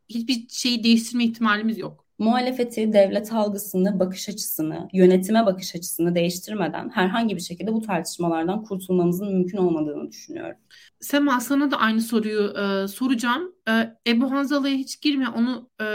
hiçbir şeyi değiştirme ihtimalimiz yok muhalefeti, devlet algısını, bakış açısını, yönetime bakış açısını değiştirmeden herhangi bir şekilde bu tartışmalardan kurtulmamızın mümkün olmadığını düşünüyorum. Sema sana da aynı soruyu e, soracağım. E, Ebu Hanzala'ya hiç girme. Onu e,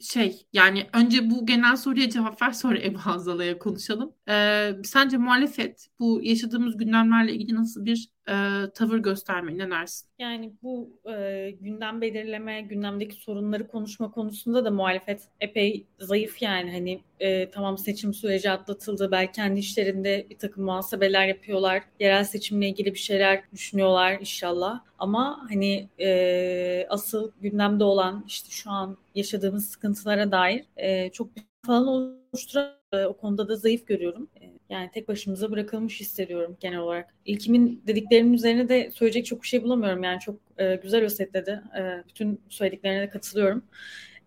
şey yani önce bu genel soruya cevap ver sonra Ebu Hanzala'ya konuşalım. E, sence muhalefet bu yaşadığımız gündemlerle ilgili nasıl bir e, tavır göstermeli ne dersin? Yani bu e, gündem belirleme, gündemdeki sorunları konuşma konusunda da muhalefet epey zayıf yani hani e, tamam seçim süreci atlatıldı. Belki kendi işlerinde bir takım muhasebeler yapıyorlar. Yerel seçimle ilgili bir şeyler düşünüyorlar inşallah. Ama hani e, asıl gündemde olan işte şu an yaşadığımız sıkıntılara dair e, çok falan oluşturan e, o konuda da zayıf görüyorum. Yani tek başımıza bırakılmış hissediyorum genel olarak. İlkimin dediklerinin üzerine de söyleyecek çok bir şey bulamıyorum. Yani çok e, güzel özetledi. E, bütün söylediklerine de katılıyorum.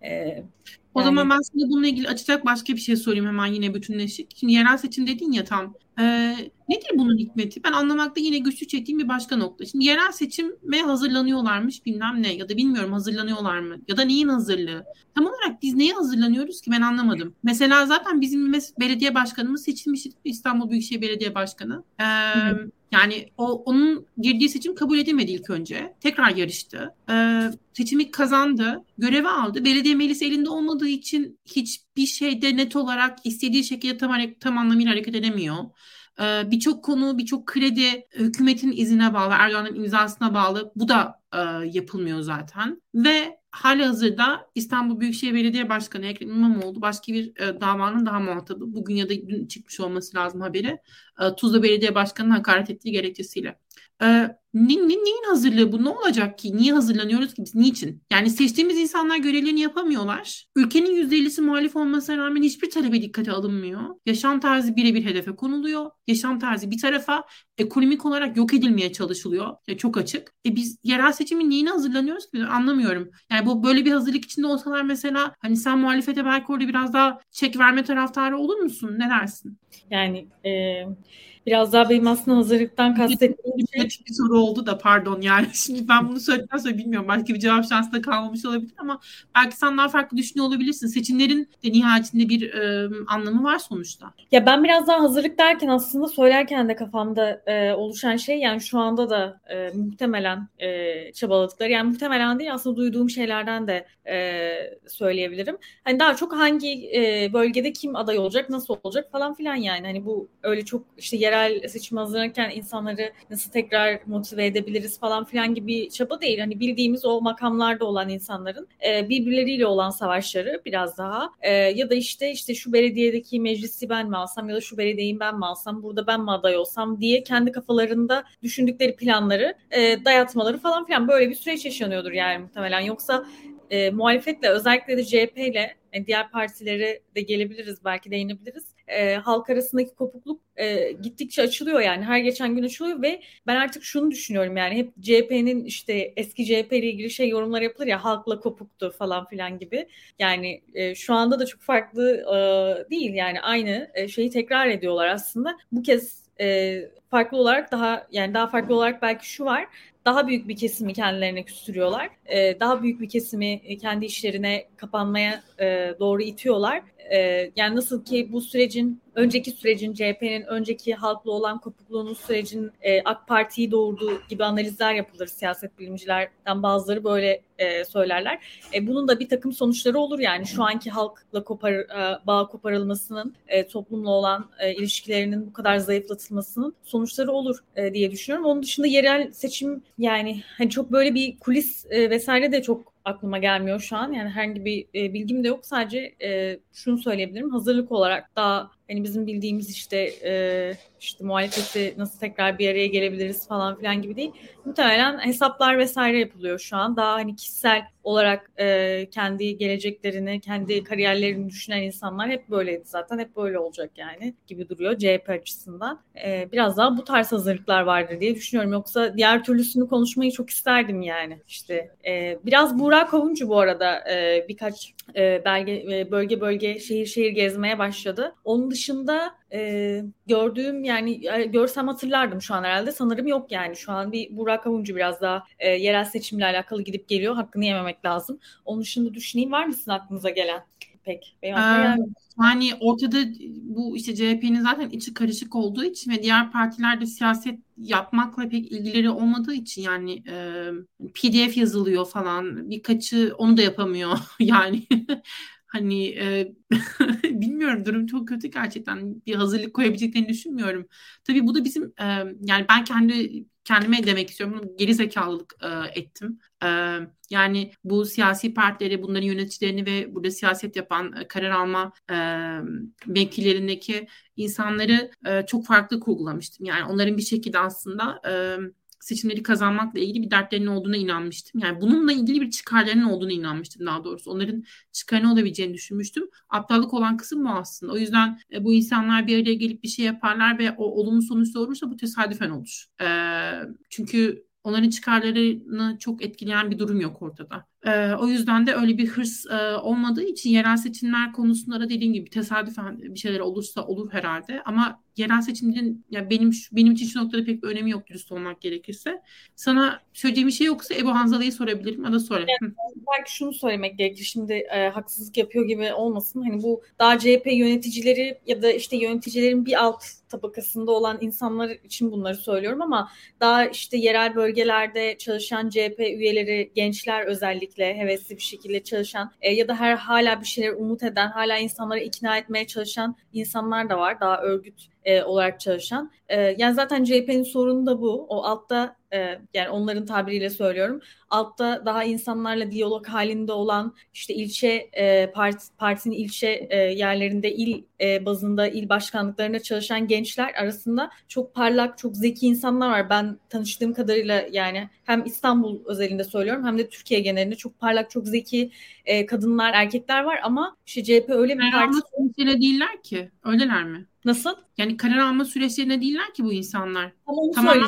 E, o yani... zaman ben sana bununla ilgili açacak başka bir şey sorayım hemen yine bütünleşik. Şimdi yerel seçim dedin ya tam. Ee, nedir bunun hikmeti? Ben anlamakta yine güçlü çektiğim bir başka nokta. Şimdi yerel seçime hazırlanıyorlarmış bilmem ne ya da bilmiyorum hazırlanıyorlar mı? Ya da neyin hazırlığı? Tam olarak biz neye hazırlanıyoruz ki ben anlamadım. Mesela zaten bizim belediye başkanımız seçilmişti İstanbul Büyükşehir Belediye Başkanı. Ee, yani o onun girdiği seçim kabul edilmedi ilk önce. Tekrar yarıştı. Ee, seçimi kazandı. Görevi aldı. Belediye meclisi elinde olmadığı için hiçbir şeyde net olarak istediği şekilde tam, tam anlamıyla hareket edemiyor. Ee, birçok konu, birçok kredi hükümetin izine bağlı, Erdoğan'ın imzasına bağlı. Bu da e, yapılmıyor zaten. Ve hali hazırda İstanbul Büyükşehir Belediye Başkanı Ekrem İmamoğlu başka bir e, davanın daha muhatabı. Bugün ya da dün çıkmış olması lazım haberi. E, Tuzla Belediye Başkanı'nın hakaret ettiği gerekçesiyle. E, ne, ne, neyin hazırlığı bu? Ne olacak ki? Niye hazırlanıyoruz ki biz? Niçin? Yani seçtiğimiz insanlar görevlerini yapamıyorlar. Ülkenin %50'si muhalif olmasına rağmen hiçbir talebe dikkate alınmıyor. Yaşam tarzı birebir hedefe konuluyor. Yaşam tarzı bir tarafa ekonomik olarak yok edilmeye çalışılıyor. Ya çok açık. E biz yerel seçimin neyine hazırlanıyoruz ki? Anlamıyorum. Yani bu böyle bir hazırlık içinde olsalar mesela hani sen muhalefete belki orada biraz daha çek verme taraftarı olur musun? Ne dersin? Yani e, Biraz daha benim aslında hazırlıktan kastettiğim bir şey. bir soru oldu da pardon yani. Şimdi ben bunu söyledikten sonra bilmiyorum. Belki bir cevap şansı da kalmamış olabilir ama belki sen daha farklı düşünüyor olabilirsin. Seçimlerin de nihayetinde bir e, anlamı var sonuçta. Ya ben biraz daha hazırlık derken aslında söylerken de kafamda e, oluşan şey yani şu anda da e, muhtemelen e, çabaladıkları yani muhtemelen değil aslında duyduğum şeylerden de e, söyleyebilirim. Hani daha çok hangi e, bölgede kim aday olacak, nasıl olacak falan filan yani. Hani bu öyle çok işte yerel seçim hazırlanırken insanları nasıl tekrar motive edebiliriz falan filan gibi çaba değil. Hani bildiğimiz o makamlarda olan insanların e, birbirleriyle olan savaşları biraz daha e, ya da işte işte şu belediyedeki meclisi ben mi alsam ya da şu belediyeyi ben mi alsam burada ben mi aday olsam diye kendi kafalarında düşündükleri planları e, dayatmaları falan filan böyle bir süreç yaşanıyordur yani muhtemelen. Yoksa e, muhalefetle özellikle de CHP ile yani diğer partilere de gelebiliriz belki değinebiliriz. E, halk arasındaki kopukluk e, gittikçe açılıyor yani her geçen gün açılıyor ve ben artık şunu düşünüyorum yani hep CHP'nin işte eski CHP ile ilgili şey yorumlar yapılır ya halkla kopuktu falan filan gibi. Yani e, şu anda da çok farklı e, değil yani aynı e, şeyi tekrar ediyorlar aslında. Bu kez e, farklı olarak daha yani daha farklı olarak belki şu var daha büyük bir kesimi kendilerine küstürüyorlar. E, daha büyük bir kesimi kendi işlerine kapanmaya e, doğru itiyorlar. E, yani nasıl ki bu sürecin önceki sürecin CHP'nin önceki halkla olan kopukluğunun sürecin e, AK Parti'yi doğurduğu gibi analizler yapılır siyaset bilimcilerden bazıları böyle e, söylerler. E, bunun da bir takım sonuçları olur yani şu anki halkla kopar, e, bağ koparılmasının e, toplumla olan e, ilişkilerinin bu kadar zayıflatılmasının sonuçları olur e, diye düşünüyorum. Onun dışında yerel seçim yani hani çok böyle bir kulis e, vesaire de çok aklıma gelmiyor şu an. Yani herhangi bir e, bilgim de yok. Sadece e, şunu söyleyebilirim. Hazırlık olarak daha hani bizim bildiğimiz işte e, işte muhalefeti nasıl tekrar bir araya gelebiliriz falan filan gibi değil. Muhtemelen hesaplar vesaire yapılıyor şu an. Daha hani kişisel olarak e, kendi geleceklerini, kendi kariyerlerini düşünen insanlar hep böyleydi zaten. Hep böyle olacak yani gibi duruyor CHP açısından. E, biraz daha bu tarz hazırlıklar vardır diye düşünüyorum. Yoksa diğer türlüsünü konuşmayı çok isterdim yani. İşte e, biraz Burak Kavuncu bu arada e, birkaç e, belge e, bölge bölge şehir şehir gezmeye başladı. Onun dışında e, gördüğüm yani e, görsem hatırlardım şu an herhalde. Sanırım yok yani. Şu an bir Burak Avuncu biraz daha e, yerel seçimle alakalı gidip geliyor. Hakkını yememek lazım. Onun dışında düşüneyim var mısın aklınıza gelen? Pek. Benim ee, yani ortada bu işte CHP'nin zaten içi karışık olduğu için ve diğer partilerde siyaset yapmakla pek ilgileri olmadığı için yani e, PDF yazılıyor falan birkaçı onu da yapamıyor yani Hani e, bilmiyorum durum çok kötü gerçekten. Bir hazırlık koyabileceklerini düşünmüyorum. Tabii bu da bizim e, yani ben kendi kendime demek istiyorum. Bunu geri zekalılık e, ettim. E, yani bu siyasi partileri, bunların yöneticilerini ve burada siyaset yapan e, karar alma e, mevkilerindeki insanları e, çok farklı kurgulamıştım. Yani onların bir şekilde aslında e, seçimleri kazanmakla ilgili bir dertlerinin olduğuna inanmıştım. Yani bununla ilgili bir çıkarlarının olduğuna inanmıştım daha doğrusu. Onların çıkarını olabileceğini düşünmüştüm. Aptallık olan kısım bu aslında. O yüzden e, bu insanlar bir araya gelip bir şey yaparlar ve o olumlu sonuç olursa bu tesadüfen olur. E, çünkü onların çıkarlarını çok etkileyen bir durum yok ortada. E, o yüzden de öyle bir hırs e, olmadığı için yerel seçimler konusunda da dediğim gibi tesadüfen bir şeyler olursa olur herhalde. Ama yerel seçimlerin ya benim benim için şu noktada pek bir önemi yok dürüst olmak gerekirse. Sana söyleyeceğim bir şey yoksa Ebu Hanzala'yı sorabilirim ya da sonra. Yani, belki şunu söylemek gerekir. Şimdi e, haksızlık yapıyor gibi olmasın. Hani bu daha CHP yöneticileri ya da işte yöneticilerin bir alt tabakasında olan insanlar için bunları söylüyorum ama daha işte yerel bölgelerde çalışan CHP üyeleri, gençler özellikle hevesli bir şekilde çalışan e, ya da her hala bir şeyler umut eden, hala insanları ikna etmeye çalışan insanlar da var. Daha örgüt e, olarak çalışan. E, yani zaten CHP'nin sorunu da bu. O altta e, yani onların tabiriyle söylüyorum. Altta daha insanlarla diyalog halinde olan işte ilçe e, part, partinin ilçe e, yerlerinde il e, bazında il başkanlıklarında çalışan gençler arasında çok parlak, çok zeki insanlar var. Ben tanıştığım kadarıyla yani hem İstanbul özelinde söylüyorum hem de Türkiye genelinde çok parlak, çok zeki e, kadınlar, erkekler var ama işte CHP öyle bir parti... Ama değiller ki. Öyleler mi? Nasıl? Yani karar alma süreçlerine değiller ki bu insanlar. Ama onu Tamamen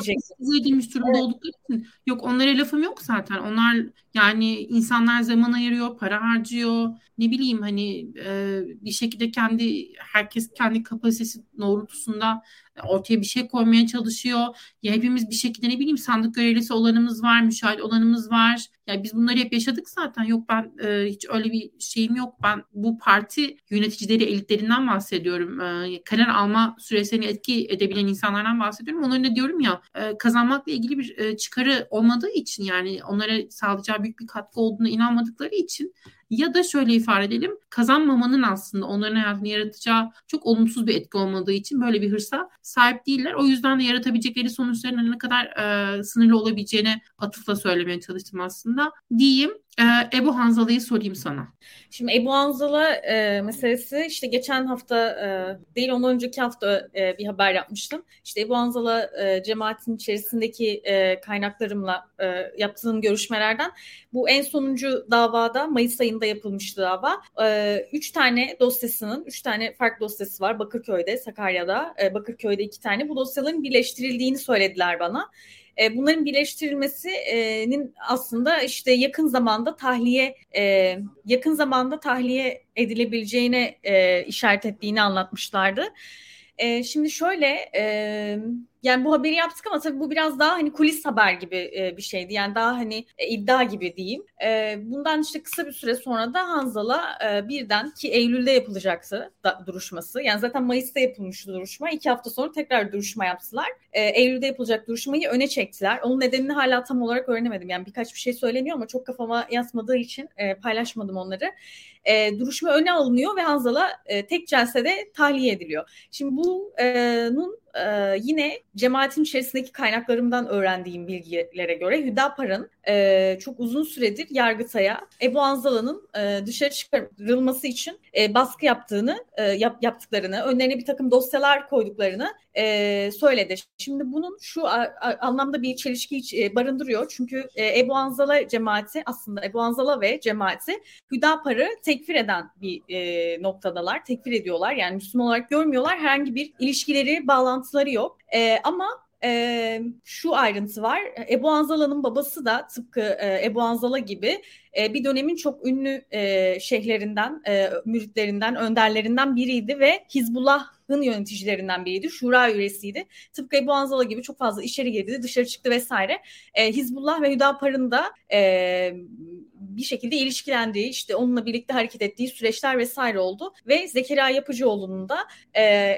edilmiş durumda evet. oldukları için. Yok onlara lafım yok zaten. Onlar yani insanlar zaman ayırıyor, para harcıyor. Ne bileyim hani e, bir şekilde kendi herkes kendi kapasitesi doğrultusunda ortaya bir şey koymaya çalışıyor. Ya hepimiz bir şekilde ne bileyim sandık görevlisi olanımız var, müşahit olanımız var. Ya biz bunları hep yaşadık zaten. Yok ben e, hiç öyle bir şeyim yok. Ben bu parti yöneticileri elitlerinden bahsediyorum. E, karar alma süreçlerini etki edebilen insanlardan bahsediyorum. Onların da diyorum ya e, kazanmakla ilgili bir e, çıkarı olmadığı için yani onlara sağlayacağı büyük bir katkı olduğuna inanmadıkları için ya da şöyle ifade edelim kazanmamanın aslında onların hayatını yaratacağı çok olumsuz bir etki olmadığı için böyle bir hırsa sahip değiller. O yüzden de yaratabilecekleri sonuçların ne kadar e, sınırlı olabileceğine atıfla söylemeye çalıştım aslında. Diyeyim ee, Ebu Hanzala'yı sorayım sana. Şimdi Ebu Hanzala e, meselesi işte geçen hafta e, değil ondan önceki hafta e, bir haber yapmıştım. İşte Ebu Hanzala e, cemaatin içerisindeki e, kaynaklarımla e, yaptığım görüşmelerden bu en sonuncu davada Mayıs ayında yapılmıştı dava. E, üç tane dosyasının, üç tane farklı dosyası var Bakırköy'de, Sakarya'da, e, Bakırköy'de iki tane. Bu dosyaların birleştirildiğini söylediler bana. E, bunların birleştirilmesinin aslında işte yakın zamanda tahliye e, yakın zamanda tahliye edilebileceğine e, işaret ettiğini anlatmışlardı. E, şimdi şöyle e, yani bu haberi yaptık ama tabii bu biraz daha hani kulis haber gibi e, bir şeydi. Yani daha hani e, iddia gibi diyeyim. E, bundan işte kısa bir süre sonra da Hanzala e, birden ki Eylül'de yapılacaktı da, duruşması. Yani zaten Mayıs'ta yapılmıştı duruşma. İki hafta sonra tekrar duruşma yaptılar. E, Eylül'de yapılacak duruşmayı öne çektiler. Onun nedenini hala tam olarak öğrenemedim. Yani birkaç bir şey söyleniyor ama çok kafama yatmadığı için e, paylaşmadım onları. E, duruşma öne alınıyor ve Hanzala e, tek celsede tahliye ediliyor. Şimdi bunun e, yine cemaatin içerisindeki kaynaklarımdan öğrendiğim bilgilere göre Hüdapar'ın e, çok uzun süredir Yargıtay'a Ebu Anzala'nın e, dışarı çıkarılması için e, baskı yaptığını, e, yap, yaptıklarını, önlerine bir takım dosyalar koyduklarını e, söyledi. Şimdi bunun şu a, a, anlamda bir çelişki e, barındırıyor. Çünkü e, Ebu Anzala cemaati aslında Ebu Anzala ve cemaati Hüdapar'ı tekfir eden bir e, noktadalar. Tekfir ediyorlar. Yani Müslüman olarak görmüyorlar. Herhangi bir ilişkileri, bağlantıları yok. E, ama e, şu ayrıntı var. Ebu Anzala'nın babası da tıpkı e, Ebu Anzala gibi e, bir dönemin çok ünlü e, şeyhlerinden, e, müritlerinden, önderlerinden biriydi ve Hizbullah'ın yöneticilerinden biriydi. Şura üyesiydi. Tıpkı Ebu Anzala gibi çok fazla içeri girdi, dışarı çıktı vesaire. E, Hizbullah ve Hüdapar'ın da e, bir şekilde ilişkilendiği, işte onunla birlikte hareket ettiği süreçler vesaire oldu. Ve Zekeriya Yapıcıoğlu'nun da e,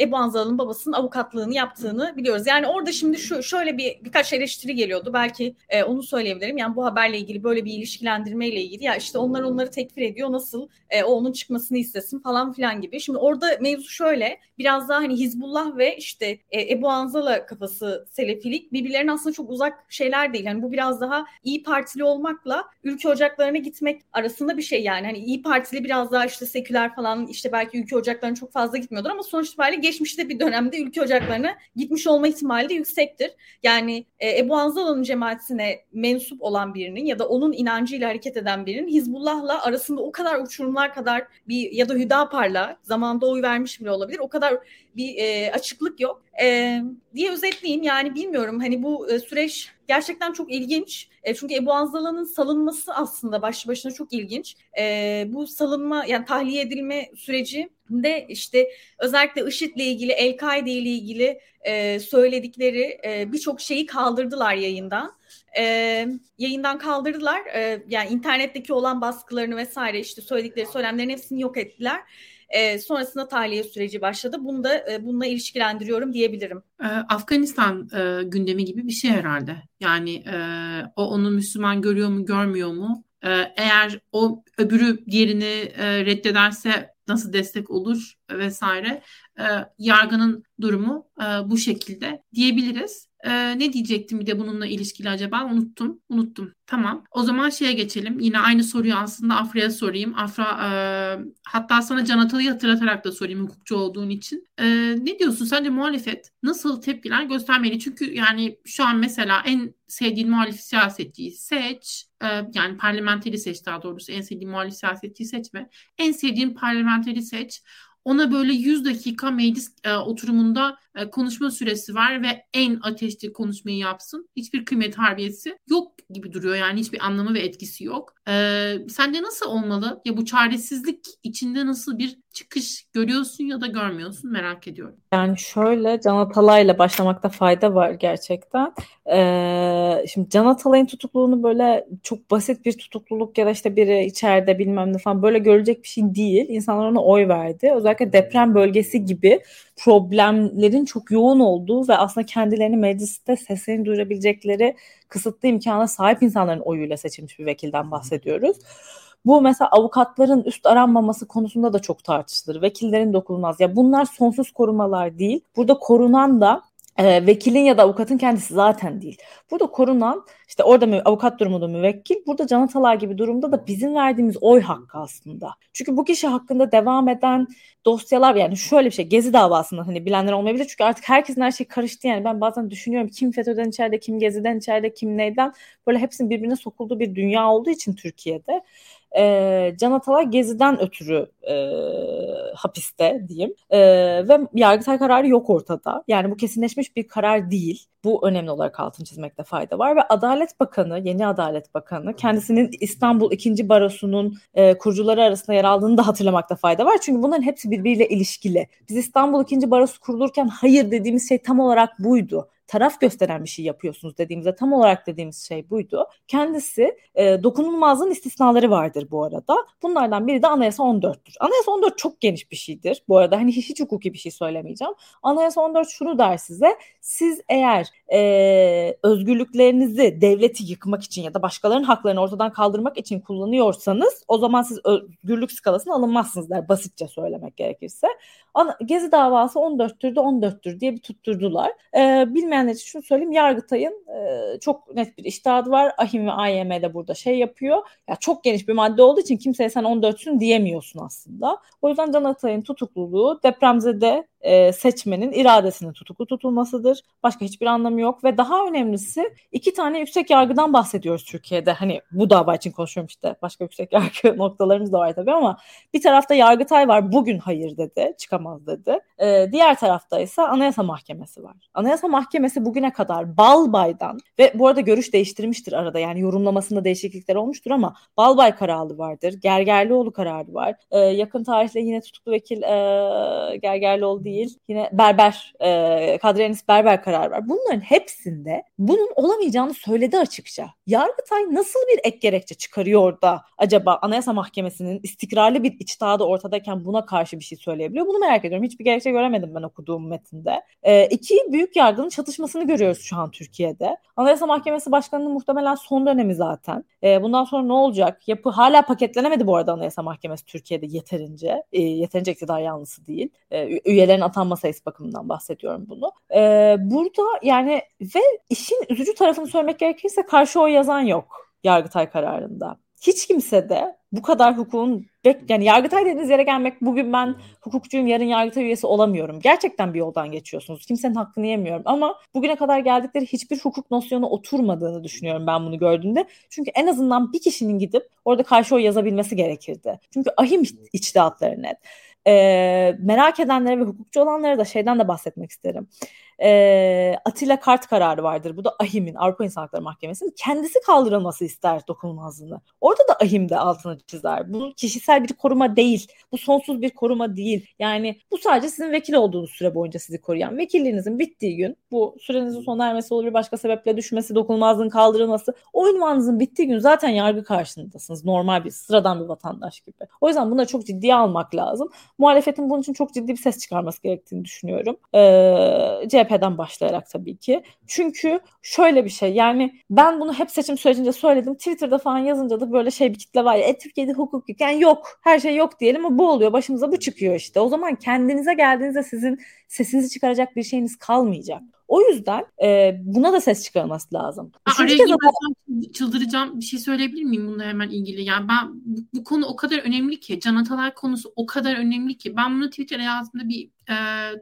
Ebu Anzal'ın babasının avukatlığını yaptığını biliyoruz. Yani orada şimdi şu şöyle bir birkaç eleştiri geliyordu. Belki e, onu söyleyebilirim. Yani bu haberle ilgili böyle bir ilişkilendirmeyle ilgili ya işte onlar onları tekfir ediyor. Nasıl e, o onun çıkmasını istesin falan filan gibi. Şimdi orada mevzu şöyle. Biraz daha hani Hizbullah ve işte e, Ebu Anzal'a kafası Selefilik birbirlerine aslında çok uzak şeyler değil. Yani bu biraz daha iyi Partili olmakla ülke ocaklarına gitmek arasında bir şey yani. Hani iyi Partili biraz daha işte seküler falan işte belki ülke ocaklarına çok fazla gitmiyordur ama sonuç itibariyle geçmişte bir dönemde ülke ocaklarına gitmiş olma ihtimali de yüksektir. Yani e, Ebu Anzala'nın cemaatine mensup olan birinin ya da onun inancıyla hareket eden birinin Hizbullah'la arasında o kadar uçurumlar kadar bir ya da Hüdapar'la zamanda oy vermiş bile olabilir. O kadar bir e, açıklık yok e, diye özetleyeyim. Yani bilmiyorum hani bu e, süreç gerçekten çok ilginç. E, çünkü Ebu Anzala'nın salınması aslında başlı başına çok ilginç. E, bu salınma yani tahliye edilme süreci de işte özellikle IŞİD'le ilgili, El-Kaide ile ilgili e, söyledikleri e, birçok şeyi kaldırdılar yayından. E, yayından kaldırdılar. E, yani internetteki olan baskılarını vesaire işte söyledikleri söylemlerin hepsini yok ettiler. E, sonrasında tahliye süreci başladı. Bunu da e, bununla ilişkilendiriyorum diyebilirim. E, Afganistan e, gündemi gibi bir şey herhalde. Yani e, o onu Müslüman görüyor mu görmüyor mu? E, eğer o öbürü diğerini e, reddederse nasıl destek olur vesaire. E, yargının durumu e, bu şekilde diyebiliriz. E, ne diyecektim bir de bununla ilişkili acaba? Unuttum. Unuttum. Tamam. O zaman şeye geçelim. Yine aynı soruyu aslında Afra'ya sorayım. Afra e, hatta sana Can Atalı'yı hatırlatarak da sorayım hukukçu olduğun için. E, ne diyorsun? Sence muhalefet nasıl tepkiler göstermeli? Çünkü yani şu an mesela en sevdiğin muhalif siyasetçiyi seç. E, yani parlamenteri seç daha doğrusu. En sevdiğin muhalif siyasetçiyi seçme. En sevdiğin parlamenteri seç ona böyle 100 dakika meclis e, oturumunda e, konuşma süresi var ve en ateşli konuşmayı yapsın. Hiçbir kıymet harbiyesi yok gibi duruyor yani hiçbir anlamı ve etkisi yok. E, sence nasıl olmalı? Ya bu çaresizlik içinde nasıl bir çıkış görüyorsun ya da görmüyorsun merak ediyorum. Yani şöyle Can Atalay'la başlamakta fayda var gerçekten. Ee, şimdi Can Atalay'ın tutukluluğunu böyle çok basit bir tutukluluk ya da işte biri içeride bilmem ne falan böyle görülecek bir şey değil. İnsanlar ona oy verdi. Özellikle deprem bölgesi gibi problemlerin çok yoğun olduğu ve aslında kendilerini mecliste sesini duyurabilecekleri kısıtlı imkana sahip insanların oyuyla seçilmiş bir vekilden bahsediyoruz. Bu mesela avukatların üst aranmaması konusunda da çok tartışılır. Vekillerin dokunulmaz. Ya bunlar sonsuz korumalar değil. Burada korunan da e, vekilin ya da avukatın kendisi zaten değil. Burada korunan işte orada mü, avukat durumunda müvekkil, burada Can Atalay gibi durumda da bizim verdiğimiz oy hakkı aslında. Çünkü bu kişi hakkında devam eden dosyalar yani şöyle bir şey Gezi davasında hani bilenler olmayabilir çünkü artık herkesin her şey karıştı yani ben bazen düşünüyorum kim FETÖ'den içeride kim Gezi'den içeride kim neyden böyle hepsinin birbirine sokulduğu bir dünya olduğu için Türkiye'de e, Can Atalay Gezi'den ötürü e, hapiste diyeyim. E, ve Yargıtay kararı yok ortada. Yani bu kesinleşmiş bir karar değil. Bu önemli olarak altını çizmekte fayda var ve Adalet Bakanı, yeni Adalet Bakanı kendisinin İstanbul 2. Barosu'nun e, kurucuları arasında yer aldığını da hatırlamakta fayda var. Çünkü bunların hepsi birbiriyle ilişkili. Biz İstanbul 2. Barosu kurulurken hayır dediğimiz şey tam olarak buydu taraf gösteren bir şey yapıyorsunuz dediğimizde tam olarak dediğimiz şey buydu. Kendisi e, dokunulmazlığın istisnaları vardır bu arada. Bunlardan biri de Anayasa 14'tür. Anayasa 14 çok geniş bir şeydir. Bu arada hani hiç hukuki bir şey söylemeyeceğim. Anayasa 14 şunu der size. Siz eğer e, özgürlüklerinizi devleti yıkmak için ya da başkalarının haklarını ortadan kaldırmak için kullanıyorsanız o zaman siz özgürlük skalasına alınmazsınız der basitçe söylemek gerekirse. Gezi davası 14'tür de 14'tür diye bir tutturdular. E, bilmeyen bilmeyenler için şunu söyleyeyim. Yargıtay'ın e, çok net bir iştahı var. Ahim ve AYM de burada şey yapıyor. Ya çok geniş bir madde olduğu için kimseye sen 14'sün diyemiyorsun aslında. O yüzden Can Atay'ın tutukluluğu depremzede e, seçmenin iradesinin tutuklu tutulmasıdır. Başka hiçbir anlamı yok ve daha önemlisi iki tane yüksek yargıdan bahsediyoruz Türkiye'de. Hani bu dava için konuşuyorum işte. Başka yüksek yargı noktalarımız da var tabii ama bir tarafta Yargıtay var. Bugün hayır dedi. Çıkamaz dedi. E, diğer tarafta ise Anayasa Mahkemesi var. Anayasa Mahkemesi bugüne kadar Balbay'dan ve bu arada görüş değiştirmiştir arada. Yani yorumlamasında değişiklikler olmuştur ama Balbay kararı vardır. Gergerlioğlu kararı var. E, yakın tarihte yine tutuklu vekil e, Gergerlioğlu değil. Yine Berber, e, Kadri Berber kararı var. Bunların hepsinde bunun olamayacağını söyledi açıkça. Yargıtay nasıl bir ek gerekçe çıkarıyor da acaba Anayasa Mahkemesi'nin istikrarlı bir içtihadı ortadayken buna karşı bir şey söyleyebiliyor? Bunu merak ediyorum. Hiçbir gerekçe göremedim ben okuduğum metinde. E, iki büyük yargının çatışmasını görüyoruz şu an Türkiye'de. Anayasa Mahkemesi Başkanı'nın muhtemelen son dönemi zaten. E, bundan sonra ne olacak? Yapı hala paketlenemedi bu arada Anayasa Mahkemesi Türkiye'de yeterince. E, yeterince iktidar yanlısı değil. E, üyelerin atanma sayısı bakımından bahsediyorum bunu. E, burada yani ve işin üzücü tarafını söylemek gerekirse karşı oy yazan yok Yargıtay kararında. Hiç kimse de bu kadar hukukun yani Yargıtay dediğiniz yere gelmek bugün ben hukukçuyum yarın Yargıtay üyesi olamıyorum. Gerçekten bir yoldan geçiyorsunuz. Kimsenin hakkını yemiyorum ama bugüne kadar geldikleri hiçbir hukuk nosyonu oturmadığını düşünüyorum ben bunu gördüğümde. Çünkü en azından bir kişinin gidip orada karşı oy yazabilmesi gerekirdi. Çünkü ahim içtihatları net. Merak edenlere ve hukukçu olanlara da şeyden de bahsetmek isterim e, Atilla Kart kararı vardır. Bu da AHİM'in Avrupa İnsan Hakları Mahkemesi'nin kendisi kaldırılması ister dokunulmazlığını. Orada da AHİM de altını çizer. Bu kişisel bir koruma değil. Bu sonsuz bir koruma değil. Yani bu sadece sizin vekil olduğunuz süre boyunca sizi koruyan. Vekilliğinizin bittiği gün bu sürenizin sona ermesi olur bir başka sebeple düşmesi, dokunulmazlığın kaldırılması. O ünvanınızın bittiği gün zaten yargı karşısındasınız. Normal bir, sıradan bir vatandaş gibi. O yüzden bunları çok ciddiye almak lazım. Muhalefetin bunun için çok ciddi bir ses çıkarması gerektiğini düşünüyorum. Ee, CHP CHP'den başlayarak tabii ki. Çünkü şöyle bir şey yani ben bunu hep seçim sürecince söyledim. Twitter'da falan yazınca da böyle şey bir kitle var ya e, Türkiye'de hukuk yok. Yani yok her şey yok diyelim ama bu oluyor başımıza bu çıkıyor işte. O zaman kendinize geldiğinizde sizin sesinizi çıkaracak bir şeyiniz kalmayacak. O yüzden e, buna da ses çıkarılması lazım. Araya kez çıldıracağım bir şey söyleyebilir miyim bununla hemen ilgili? Yani ben bu, bu konu o kadar önemli ki, Can Atalay konusu o kadar önemli ki. Ben bunu Twitter'a yazdığımda bir e,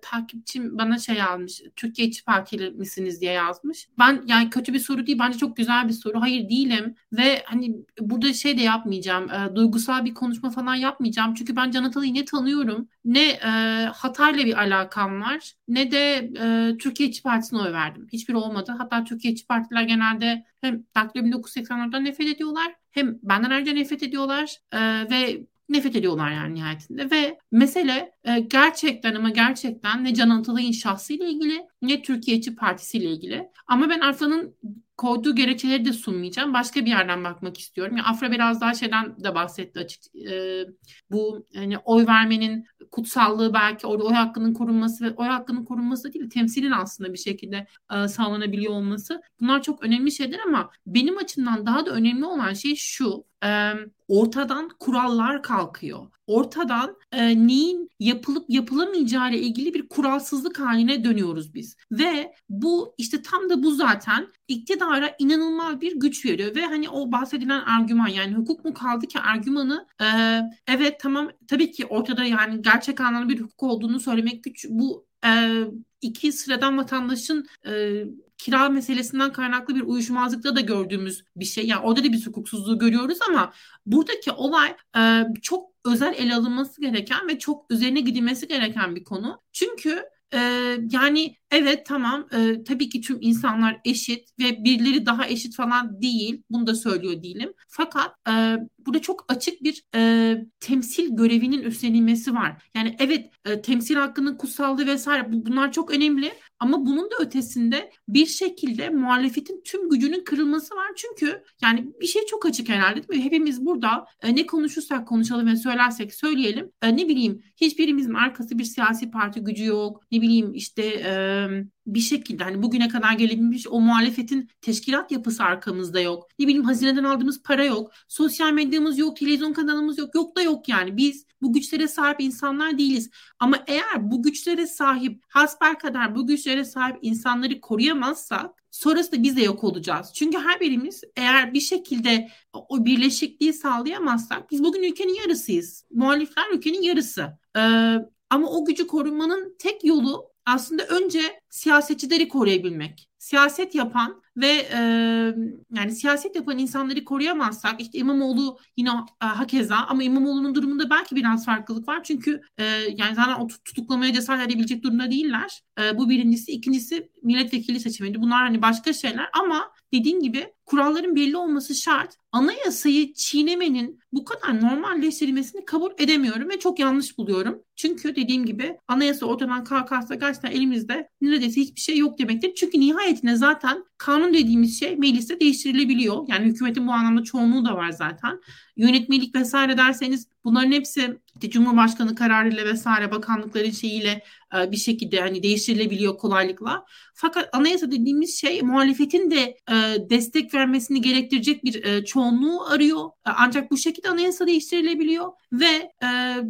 takipçim bana şey yazmış. Türkiye İşçi Partili misiniz diye yazmış. Ben yani kötü bir soru değil. Bence çok güzel bir soru. Hayır değilim. Ve hani burada şey de yapmayacağım. E, duygusal bir konuşma falan yapmayacağım. Çünkü ben Can Atalay'ı ne tanıyorum ne e, Hatay'la bir alakam var ne de e, Türkiye İşçi Partisi'ne oy verdim. Hiçbir olmadı. Hatta Türkiye İşçi Partiler genelde hem Daktilo 1980'lerden nefret ediyorlar hem benden ayrıca nefret ediyorlar e, ve nefret ediyorlar yani nihayetinde. Ve mesele e, gerçekten ama gerçekten ne Can Atalay'ın şahsıyla ilgili ne Türkiye İşçi Partisi ile ilgili. Ama ben Arfa'nın koyduğu gerekçeleri de sunmayacağım. Başka bir yerden bakmak istiyorum. Yani Afra biraz daha şeyden de bahsetti açık. E, bu hani oy vermenin kutsallığı belki orada oy hakkının korunması ve oy hakkının korunması değil temsilin aslında bir şekilde e, sağlanabiliyor olması. Bunlar çok önemli şeyler ama benim açımdan daha da önemli olan şey şu. E, ortadan kurallar kalkıyor. Ortadan e, neyin yapılıp yapılamayacağı ile ilgili bir kuralsızlık haline dönüyoruz biz. Ve bu işte tam da bu zaten iktidara inanılmaz bir güç veriyor ve hani o bahsedilen argüman yani hukuk mu kaldı ki argümanı e, evet tamam tabii ki ortada yani gerçek anlamda bir hukuk olduğunu söylemek güç. Bu e, iki sıradan vatandaşın e, kira meselesinden kaynaklı bir uyuşmazlıkta da gördüğümüz bir şey. Yani orada da bir hukuksuzluğu görüyoruz ama buradaki olay e, çok özel ele alınması gereken ve çok üzerine gidilmesi gereken bir konu. Çünkü ee, yani evet tamam e, tabii ki tüm insanlar eşit ve birileri daha eşit falan değil. Bunu da söylüyor değilim. Fakat e, burada çok açık bir e, temsil görevinin üstlenilmesi var. Yani evet e, temsil hakkının kutsallığı vesaire bu, bunlar çok önemli. Ama bunun da ötesinde bir şekilde muhalefetin tüm gücünün kırılması var. Çünkü yani bir şey çok açık herhalde değil mi? Hepimiz burada e, ne konuşursak konuşalım ve söylersek söyleyelim. E, ne bileyim hiçbirimizin arkası bir siyasi parti gücü yok. Ne bileyim işte e, bir şekilde hani bugüne kadar gelebilmiş o muhalefetin teşkilat yapısı arkamızda yok. Ne bileyim hazineden aldığımız para yok. Sosyal medyamız yok, televizyon kanalımız yok. Yok da yok yani. Biz bu güçlere sahip insanlar değiliz. Ama eğer bu güçlere sahip, kadar bu güçlere sahip insanları koruyamazsak sonrasında biz de yok olacağız. Çünkü her birimiz eğer bir şekilde o birleşikliği sağlayamazsak biz bugün ülkenin yarısıyız. Muhalifler ülkenin yarısı. Ee, ama o gücü korumanın tek yolu aslında önce siyasetçileri koruyabilmek. Siyaset yapan ve e, yani siyaset yapan insanları koruyamazsak işte İmamoğlu yine e, hakeza ama İmamoğlu'nun durumunda belki biraz farklılık var. Çünkü e, yani zaten o tutuklamaya cesaret edebilecek durumda değiller. E, bu birincisi. ikincisi milletvekili seçimiydi. Bunlar hani başka şeyler ama dediğim gibi kuralların belli olması şart. Anayasayı çiğnemenin bu kadar normalleştirilmesini kabul edemiyorum ve çok yanlış buluyorum. Çünkü dediğim gibi anayasa ortadan kalkarsa gerçekten elimizde neredeyse hiçbir şey yok demektir. Çünkü nihayetinde zaten kanun dediğimiz şey mecliste değiştirilebiliyor. Yani hükümetin bu anlamda çoğunluğu da var zaten. Yönetmelik vesaire derseniz bunların hepsi işte Cumhurbaşkanı kararıyla vesaire bakanlıkların şeyiyle e, bir şekilde hani değiştirilebiliyor kolaylıkla. Fakat anayasa dediğimiz şey muhalefetin de e, destek vermesini gerektirecek bir e, çoğunluğu arıyor. Ancak bu şekilde anayasa değiştirilebiliyor ve